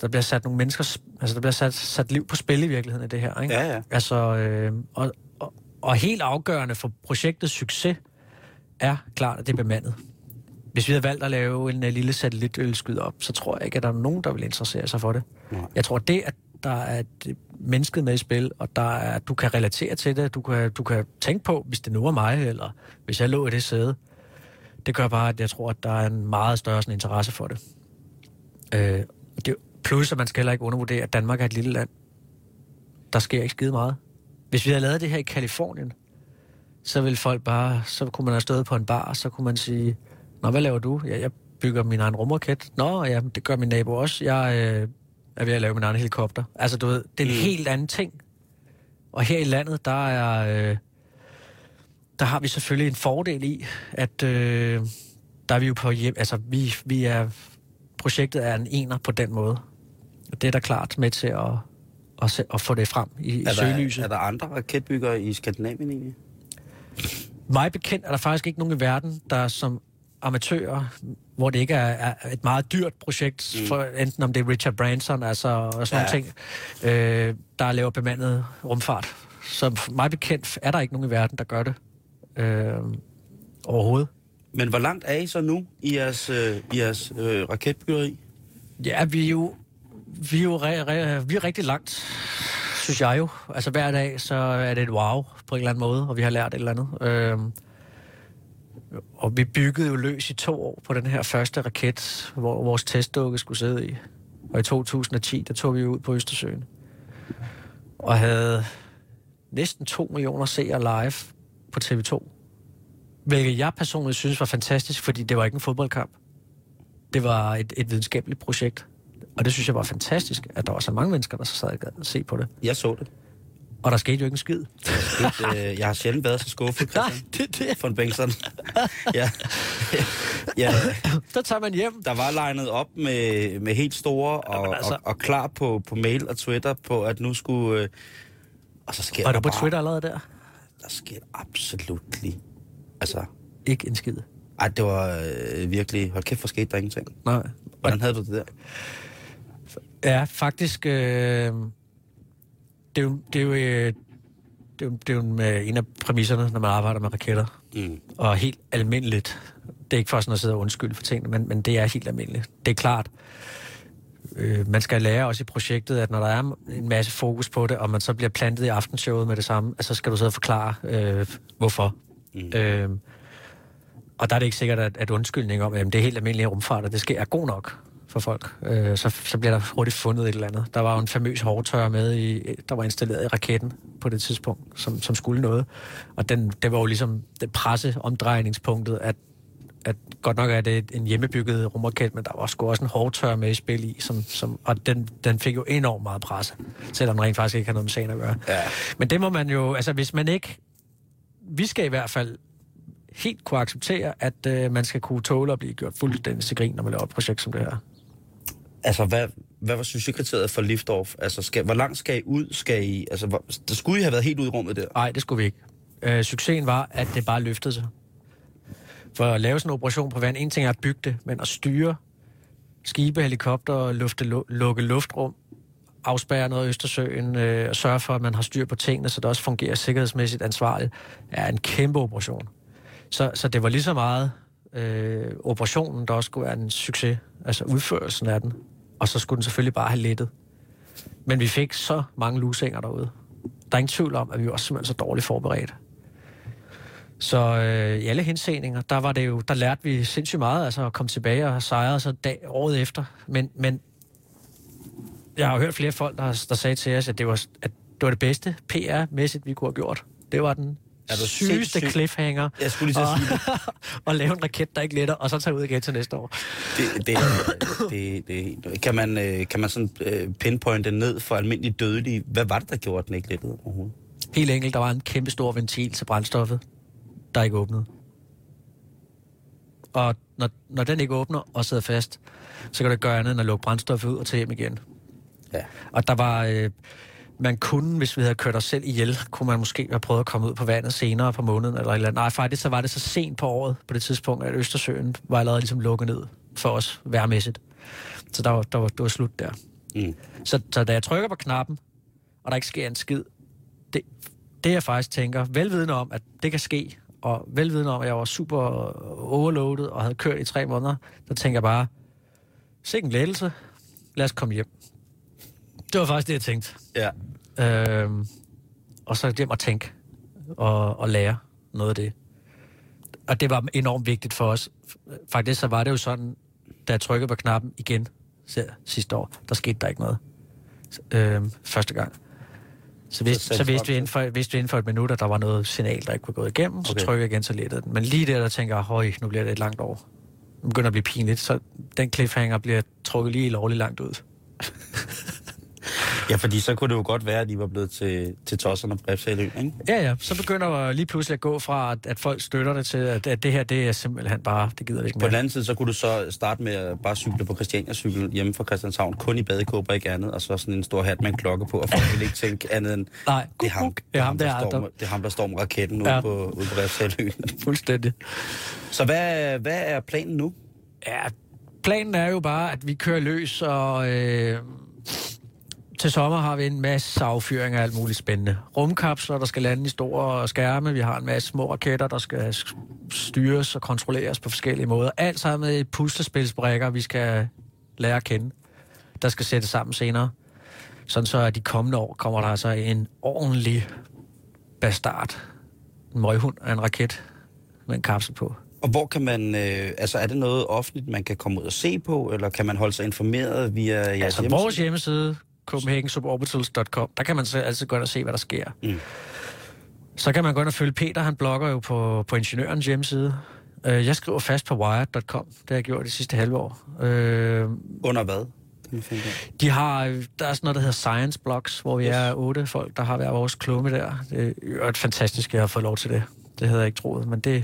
der bliver sat nogle mennesker, altså der bliver sat, sat liv på spil i virkeligheden af det her, ikke? Ja, ja. Altså, øh, og, og, og helt afgørende for projektets succes er klart, at det er bemandet. Hvis vi havde valgt at lave en uh, lille satellitølskyd op, så tror jeg ikke, at der er nogen, der vil interessere sig for det. Nej. Jeg tror, det, at der er et mennesket med i spil, og der er, du kan relatere til det, du kan, du kan tænke på, hvis det nu er mig, eller hvis jeg lå i det sæde, det gør bare, at jeg tror, at der er en meget større sådan, interesse for det. Øh, det. Plus, at man skal heller ikke undervurdere, at Danmark er et lille land. Der sker ikke skide meget. Hvis vi havde lavet det her i Kalifornien, så ville folk bare, så kunne man have stået på en bar, og så kunne man sige, Nå, hvad laver du? Ja, jeg bygger min egen rumraket. Nå, ja, det gør min nabo også. Jeg øh, er ved at lave min egen helikopter. Altså, du ved, det er en Mm. helt anden ting. Og her i landet, der er... Øh, der har vi selvfølgelig en fordel i, at øh, der er vi jo på hjem... Altså, vi, vi er... Projektet er en ener på den måde. Det er da klart med til at, at, se, at få det frem i, i Er søgelyset. der, er der andre raketbyggere i Skandinavien egentlig? Mig bekendt er der faktisk ikke nogen i verden, der som amatører, hvor det ikke er, er et meget dyrt projekt, mm. for, enten om det er Richard Branson, altså og sådan Ja. ting, øh, der laver bemandet rumfart. Så mig bekendt er der ikke nogen i verden, der gør det øh, overhovedet. Men hvor langt er I så nu i jeres, øh, i jeres øh, raketbyggeri? Ja, vi er jo, vi er jo re, re, vi er rigtig langt, synes jeg jo. Altså hver dag, så er det et wow på en eller anden måde, og vi har lært et eller andet. Øhm, og vi byggede jo løs i to år på den her første raket, hvor vores testdukke skulle sidde i. Og i 2010, der tog vi ud på Østersøen. Og havde næsten 2 millioner seere live på TV2. Hvilket jeg personligt synes var fantastisk, fordi det var ikke en fodboldkamp. Det var et, et videnskabeligt projekt. Og det synes jeg var fantastisk, at der var så mange mennesker, der så sad og se på det. Jeg så det. Og der skete jo ikke en skid. det øh, jeg har sjældent været så skuffet, Nej, Christian. det er det. Von Bengtsson. ja. ja. Så tager man hjem. Der var legnet op med, med helt store og, Jamen, altså- og, og klar på, på mail og Twitter på, at nu skulle... Øh, og så sker Var der du på bare, Twitter allerede der? Der sker absolut lige... Altså, Ikke en skid. ej, det var øh, virkelig... Hold kæft, for skete der ingenting. Nej. Hvordan havde du det der? Ja, faktisk... Øh, det er jo, det er jo, øh, det er jo, det er jo øh, en af præmisserne, når man arbejder med raketter. Mm. Og helt almindeligt. Det er ikke for sådan at sidde og undskylde for tingene, men, men det er helt almindeligt. Det er klart. Øh, man skal lære også i projektet, at når der er en masse fokus på det, og man så bliver plantet i aftenshowet med det samme, så skal du sidde og forklare, øh, hvorfor. Mm. Øh, og der er det ikke sikkert, at, at undskyldning om, at jamen, det er helt almindelig rumfart, og det sker er god nok for folk. Øh, så, så bliver der hurtigt fundet et eller andet. Der var jo en famøs hårdtør med, i, der var installeret i raketten på det tidspunkt, som, som skulle noget. Og den, det var jo ligesom det presseomdrejningspunktet, at, at godt nok er det en hjemmebygget rumraket, men der var sgu også en hårdtør med i spil i, som, som, og den, den fik jo enormt meget presse, selvom den rent faktisk ikke har noget med sagen at gøre. Ja. Men det må man jo, altså hvis man ikke, vi skal i hvert fald helt kunne acceptere, at øh, man skal kunne tåle at blive gjort fuldstændig til grin, når man laver et projekt som det her. Altså, hvad, hvad var succeskriteriet for liftoff? Altså, skal, hvor langt skal I ud? Skal I, altså, hvor, der skulle I have været helt ude i rummet der? Nej, det skulle vi ikke. Øh, succesen var, at det bare løftede sig. For at lave sådan en operation på vand, en ting er at bygge det, men at styre skibe, helikopter, lufte, lu- lukke luftrum, afspærre noget af Østersøen, øh, og sørge for, at man har styr på tingene, så det også fungerer sikkerhedsmæssigt ansvarligt, er en kæmpe operation. Så, så det var lige så meget øh, operationen, der også skulle være en succes, altså udførelsen af den. Og så skulle den selvfølgelig bare have lettet. Men vi fik så mange lusinger derude. Der er ingen tvivl om, at vi var simpelthen så dårligt forberedt. Så øh, i alle henseninger, der var det jo, der lærte vi sindssygt meget, altså at komme tilbage og sejre så dag, året efter. Men, men jeg har jo hørt flere folk, der, der sagde til os, at det var, at det var det bedste PR-mæssigt, vi kunne have gjort. Det var den Er du sygeste sindssyg? cliffhanger. Jeg skulle lige og, sige det. og lave en raket, der ikke letter, og så tage ud igen til næste år. Det, det, er- det, det, kan, man, øh, kan man sådan øh, pinpointe ned for almindelige dødelige? Hvad var det, der gjorde, at den ikke lettede overhovedet? Helt enkelt, der var en kæmpe stor ventil til brændstoffet, der ikke åbnede. Og når, når den ikke åbner og sidder fast, så kan det gøre andet end at lukke brændstoffet ud og tage hjem igen. Ja. Og der var... Øh, man kunne, hvis vi havde kørt os selv ihjel, kunne man måske have prøvet at komme ud på vandet senere på måneden eller et eller andet. Nej, faktisk så var det så sent på året på det tidspunkt, at Østersøen var allerede ligesom lukket ned for os værmæssigt. Så der var, der var, det var slut der. Mm. Så, så da jeg trykker på knappen, og der ikke sker en skid, det, det jeg faktisk tænker, velvidende om, at det kan ske, og velvidende om, at jeg var super overloadet og havde kørt i tre måneder, der tænker jeg bare, sikke en lettelse, lad os komme hjem. Det var faktisk det, jeg tænkte. Ja. Øhm, og så hjem og tænke og, og lære noget af det. Og det var enormt vigtigt for os. Faktisk så var det jo sådan, da jeg trykkede på knappen igen sidste år, der skete der ikke noget. Øhm, første gang. Så, vidste, Så så, vi frem inden for, vidste vi inden for et minut, at der var noget signal, der ikke var gået igennem. Så Okay. trykker jeg igen, så lettede den. Men lige der, der tænker jeg, høj, nu bliver det et langt år. Nu begynder at blive pinligt, så den cliffhanger bliver trukket lige lovligt langt ud. ja, fordi så kunne det jo godt være, at de var blevet til, til tosserne på Refsaløen, ikke? Ja, ja. Så begynder jeg lige pludselig at gå fra, at, at folk støtter det til, at, at det her, det er simpelthen bare, det gider vi ikke På den mere. anden side, så kunne du så starte med at bare cykle på Christiania cykel hjemme fra Christianshavn, kun i badekåber, ikke andet, og så sådan en stor hat med en klokke på, og folk ville ikke tænke andet end, Nej, det er ham, det er ham, der, står, der, med, det er ham, der står med raketten ude Ja. på, ude på Refsaløen. fuldstændig. Så hvad, hvad er planen nu? Ja, planen er jo bare, at vi kører løs, og øh, til sommer har vi en masse affyringer af alt muligt spændende. Rumkapsler, der skal lande i store skærme. Vi har en masse små raketter, der skal sk- styres og kontrolleres på forskellige måder. Alt sammen med puslespilsbrækker, vi skal lære at kende, der skal sættes sammen senere. Sådan så at de kommende år kommer der altså en ordentlig bastard. En møghund af en raket med en kapsel på. Og hvor kan man, øh, altså er det noget offentligt, man kan komme ud og se på, eller kan man holde sig informeret via jeres Altså hjemmeside? vores hjemmeside, copenhagensuborbitals.com, der kan man så altid gå ind og se, hvad der sker. Mm. Så kan man gå ind og følge Peter, han blogger jo på, på Ingeniørens hjemmeside. Øh, Jeg skriver fast på wired.com, det har jeg gjort de sidste halve år. Øh, Under hvad? De har, der er sådan noget, der hedder Science Blogs, hvor vi Yes. er otte folk, der har hver vores klumme der. Det er jo fantastisk, at jeg har fået lov til det. Det havde jeg ikke troet, men det er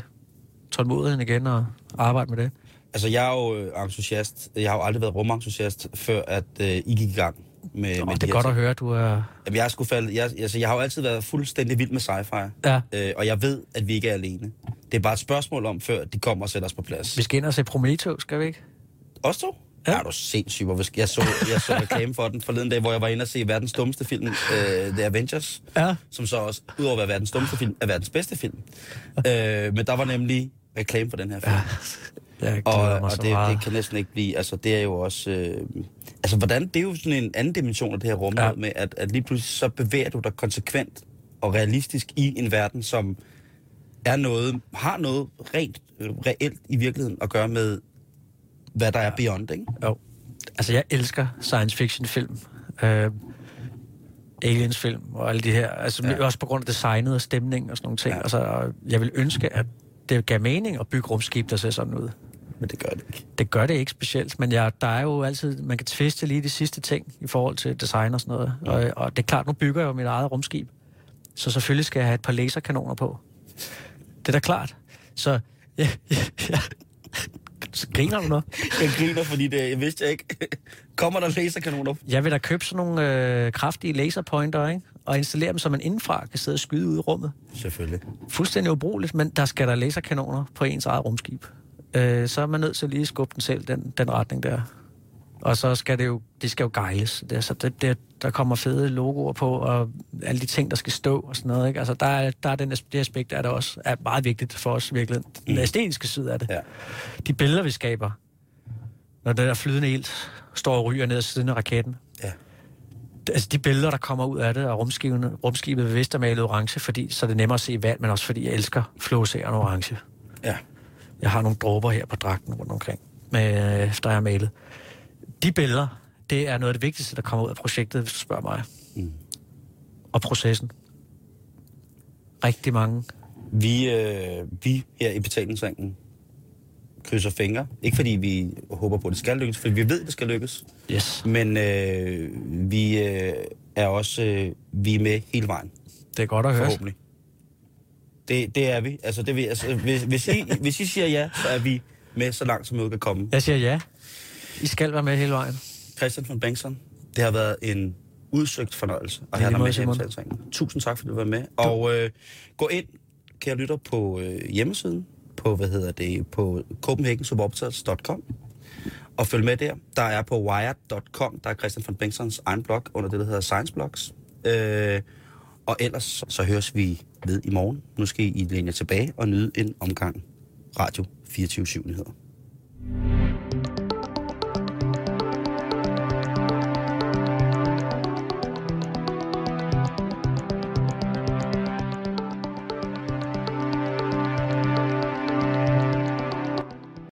tålmodigheden igen og arbejde med det. Altså, jeg er jo øh, entusiast. Jeg har jo aldrig været rumentusiast, før at øh, I gik i gang med, Og med det de er godt at ting. høre, at du er... Jamen, jeg, er sgu faldet, jeg, altså, jeg har jo altid været fuldstændig vild med sci-fi. Ja. Øh, og jeg ved, at vi ikke er alene. Det er bare et spørgsmål om, før de kommer og sætter os på plads. Vi skal ind og se Prometheus, skal vi ikke? Os to? Ja. Ja. Er du sindssyg? Jeg så, jeg så reklame for den forleden dag, hvor jeg var inde og se verdens dummeste film, uh, The Avengers. Ja. Som så også, udover at være verdens dummeste film, er verdens bedste film. uh, men der var nemlig reklame for den her film. Ja. Jeg Og, mig og det, meget. det kan næsten ikke blive, altså det er jo også, øh, altså hvordan, det er jo sådan en anden dimension af det her rum, Ja. ja. med at, at lige pludselig så bevæger du dig konsekvent og realistisk i en verden, som er noget, har noget rent, øh, reelt i virkeligheden at gøre med, hvad der er beyond, ikke? Jo. Altså, jeg elsker science fiction film. Øh, aliens film og alle de her. Altså, ja. også på grund af designet og stemning og sådan nogle ting. Ja. Ja. Altså, jeg vil ønske, at det gav mening at bygge rumskib, der ser sådan ud. Men det gør det ikke. Det gør det ikke specielt, men jeg, der er jo altid, man kan tviste lige de sidste ting i forhold til design og sådan noget. Ja. Og, og det er klart, nu bygger jeg jo mit eget rumskib. Så selvfølgelig skal jeg have et par laserkanoner på. Det er da klart. Så, ja, ja, ja. Så griner du noget? Jeg griner, fordi det jeg vidste jeg ikke. Kommer der laserkanoner? Jeg vil da købe sådan nogle øh, kraftige laserpointer, ikke? Og installere dem, så man indenfra kan sidde og skyde ud i rummet. Selvfølgelig. Fuldstændig ubrugeligt, men der skal der laserkanoner på ens eget rumskib. Øh, så er man nødt til lige at skubbe den selv, den, den retning der. Og så skal det jo, det skal jo gejles. Det, er, så det, det, der kommer fede logoer på, og alle de ting, der skal stå og sådan noget. Ikke? Altså, der er, der er den, det aspekt, der er der også er meget vigtigt for os virkelig. Den Mm. æstetiske side af det. Ja. De billeder, vi skaber, når det der flydende ilt står og ryger ned ad siden af raketten. Ja. Altså de billeder, der kommer ud af det, og rumskibet, rumskibet bevidst er malet orange, fordi så er det nemmere at se vand, men også fordi jeg elsker flåseren orange. Ja. Jeg har nogle dråber her på dragten rundt omkring, med, øh, der er malet. De billeder, det er noget af det vigtigste, der kommer ud af projektet, hvis du spørger mig. Mm. Og processen. Rigtig mange Vi, øh, vi her i betalingsringen krydser fingre. Ikke fordi vi håber på, at det skal lykkes, for vi ved, at det skal lykkes. Yes. Men øh, vi øh, er også øh, vi er med hele vejen, Det er godt at høre. forhåbentlig. Det, det er vi. Altså, det vil, altså, hvis, hvis, I, hvis I siger ja, så er vi med så langt, som vi kan komme. Jeg siger ja. I skal være med hele vejen. Christian von Bengtsson, det har været en udsøgt fornøjelse at have dig med i. Tusind tak, fordi du var med. Og øh, gå ind, kære lytter, på øh, hjemmesiden, på, hvad hedder det, på copenhagensuborbitals.com og følg med der. Der er på wired.com, der er Christian von Bengtssons egen blog, under det, der hedder Science Blogs. Øh, og ellers så høres vi ved i morgen. Nu skal I læne tilbage og nyde en omgang Radio 24 7 nyheder.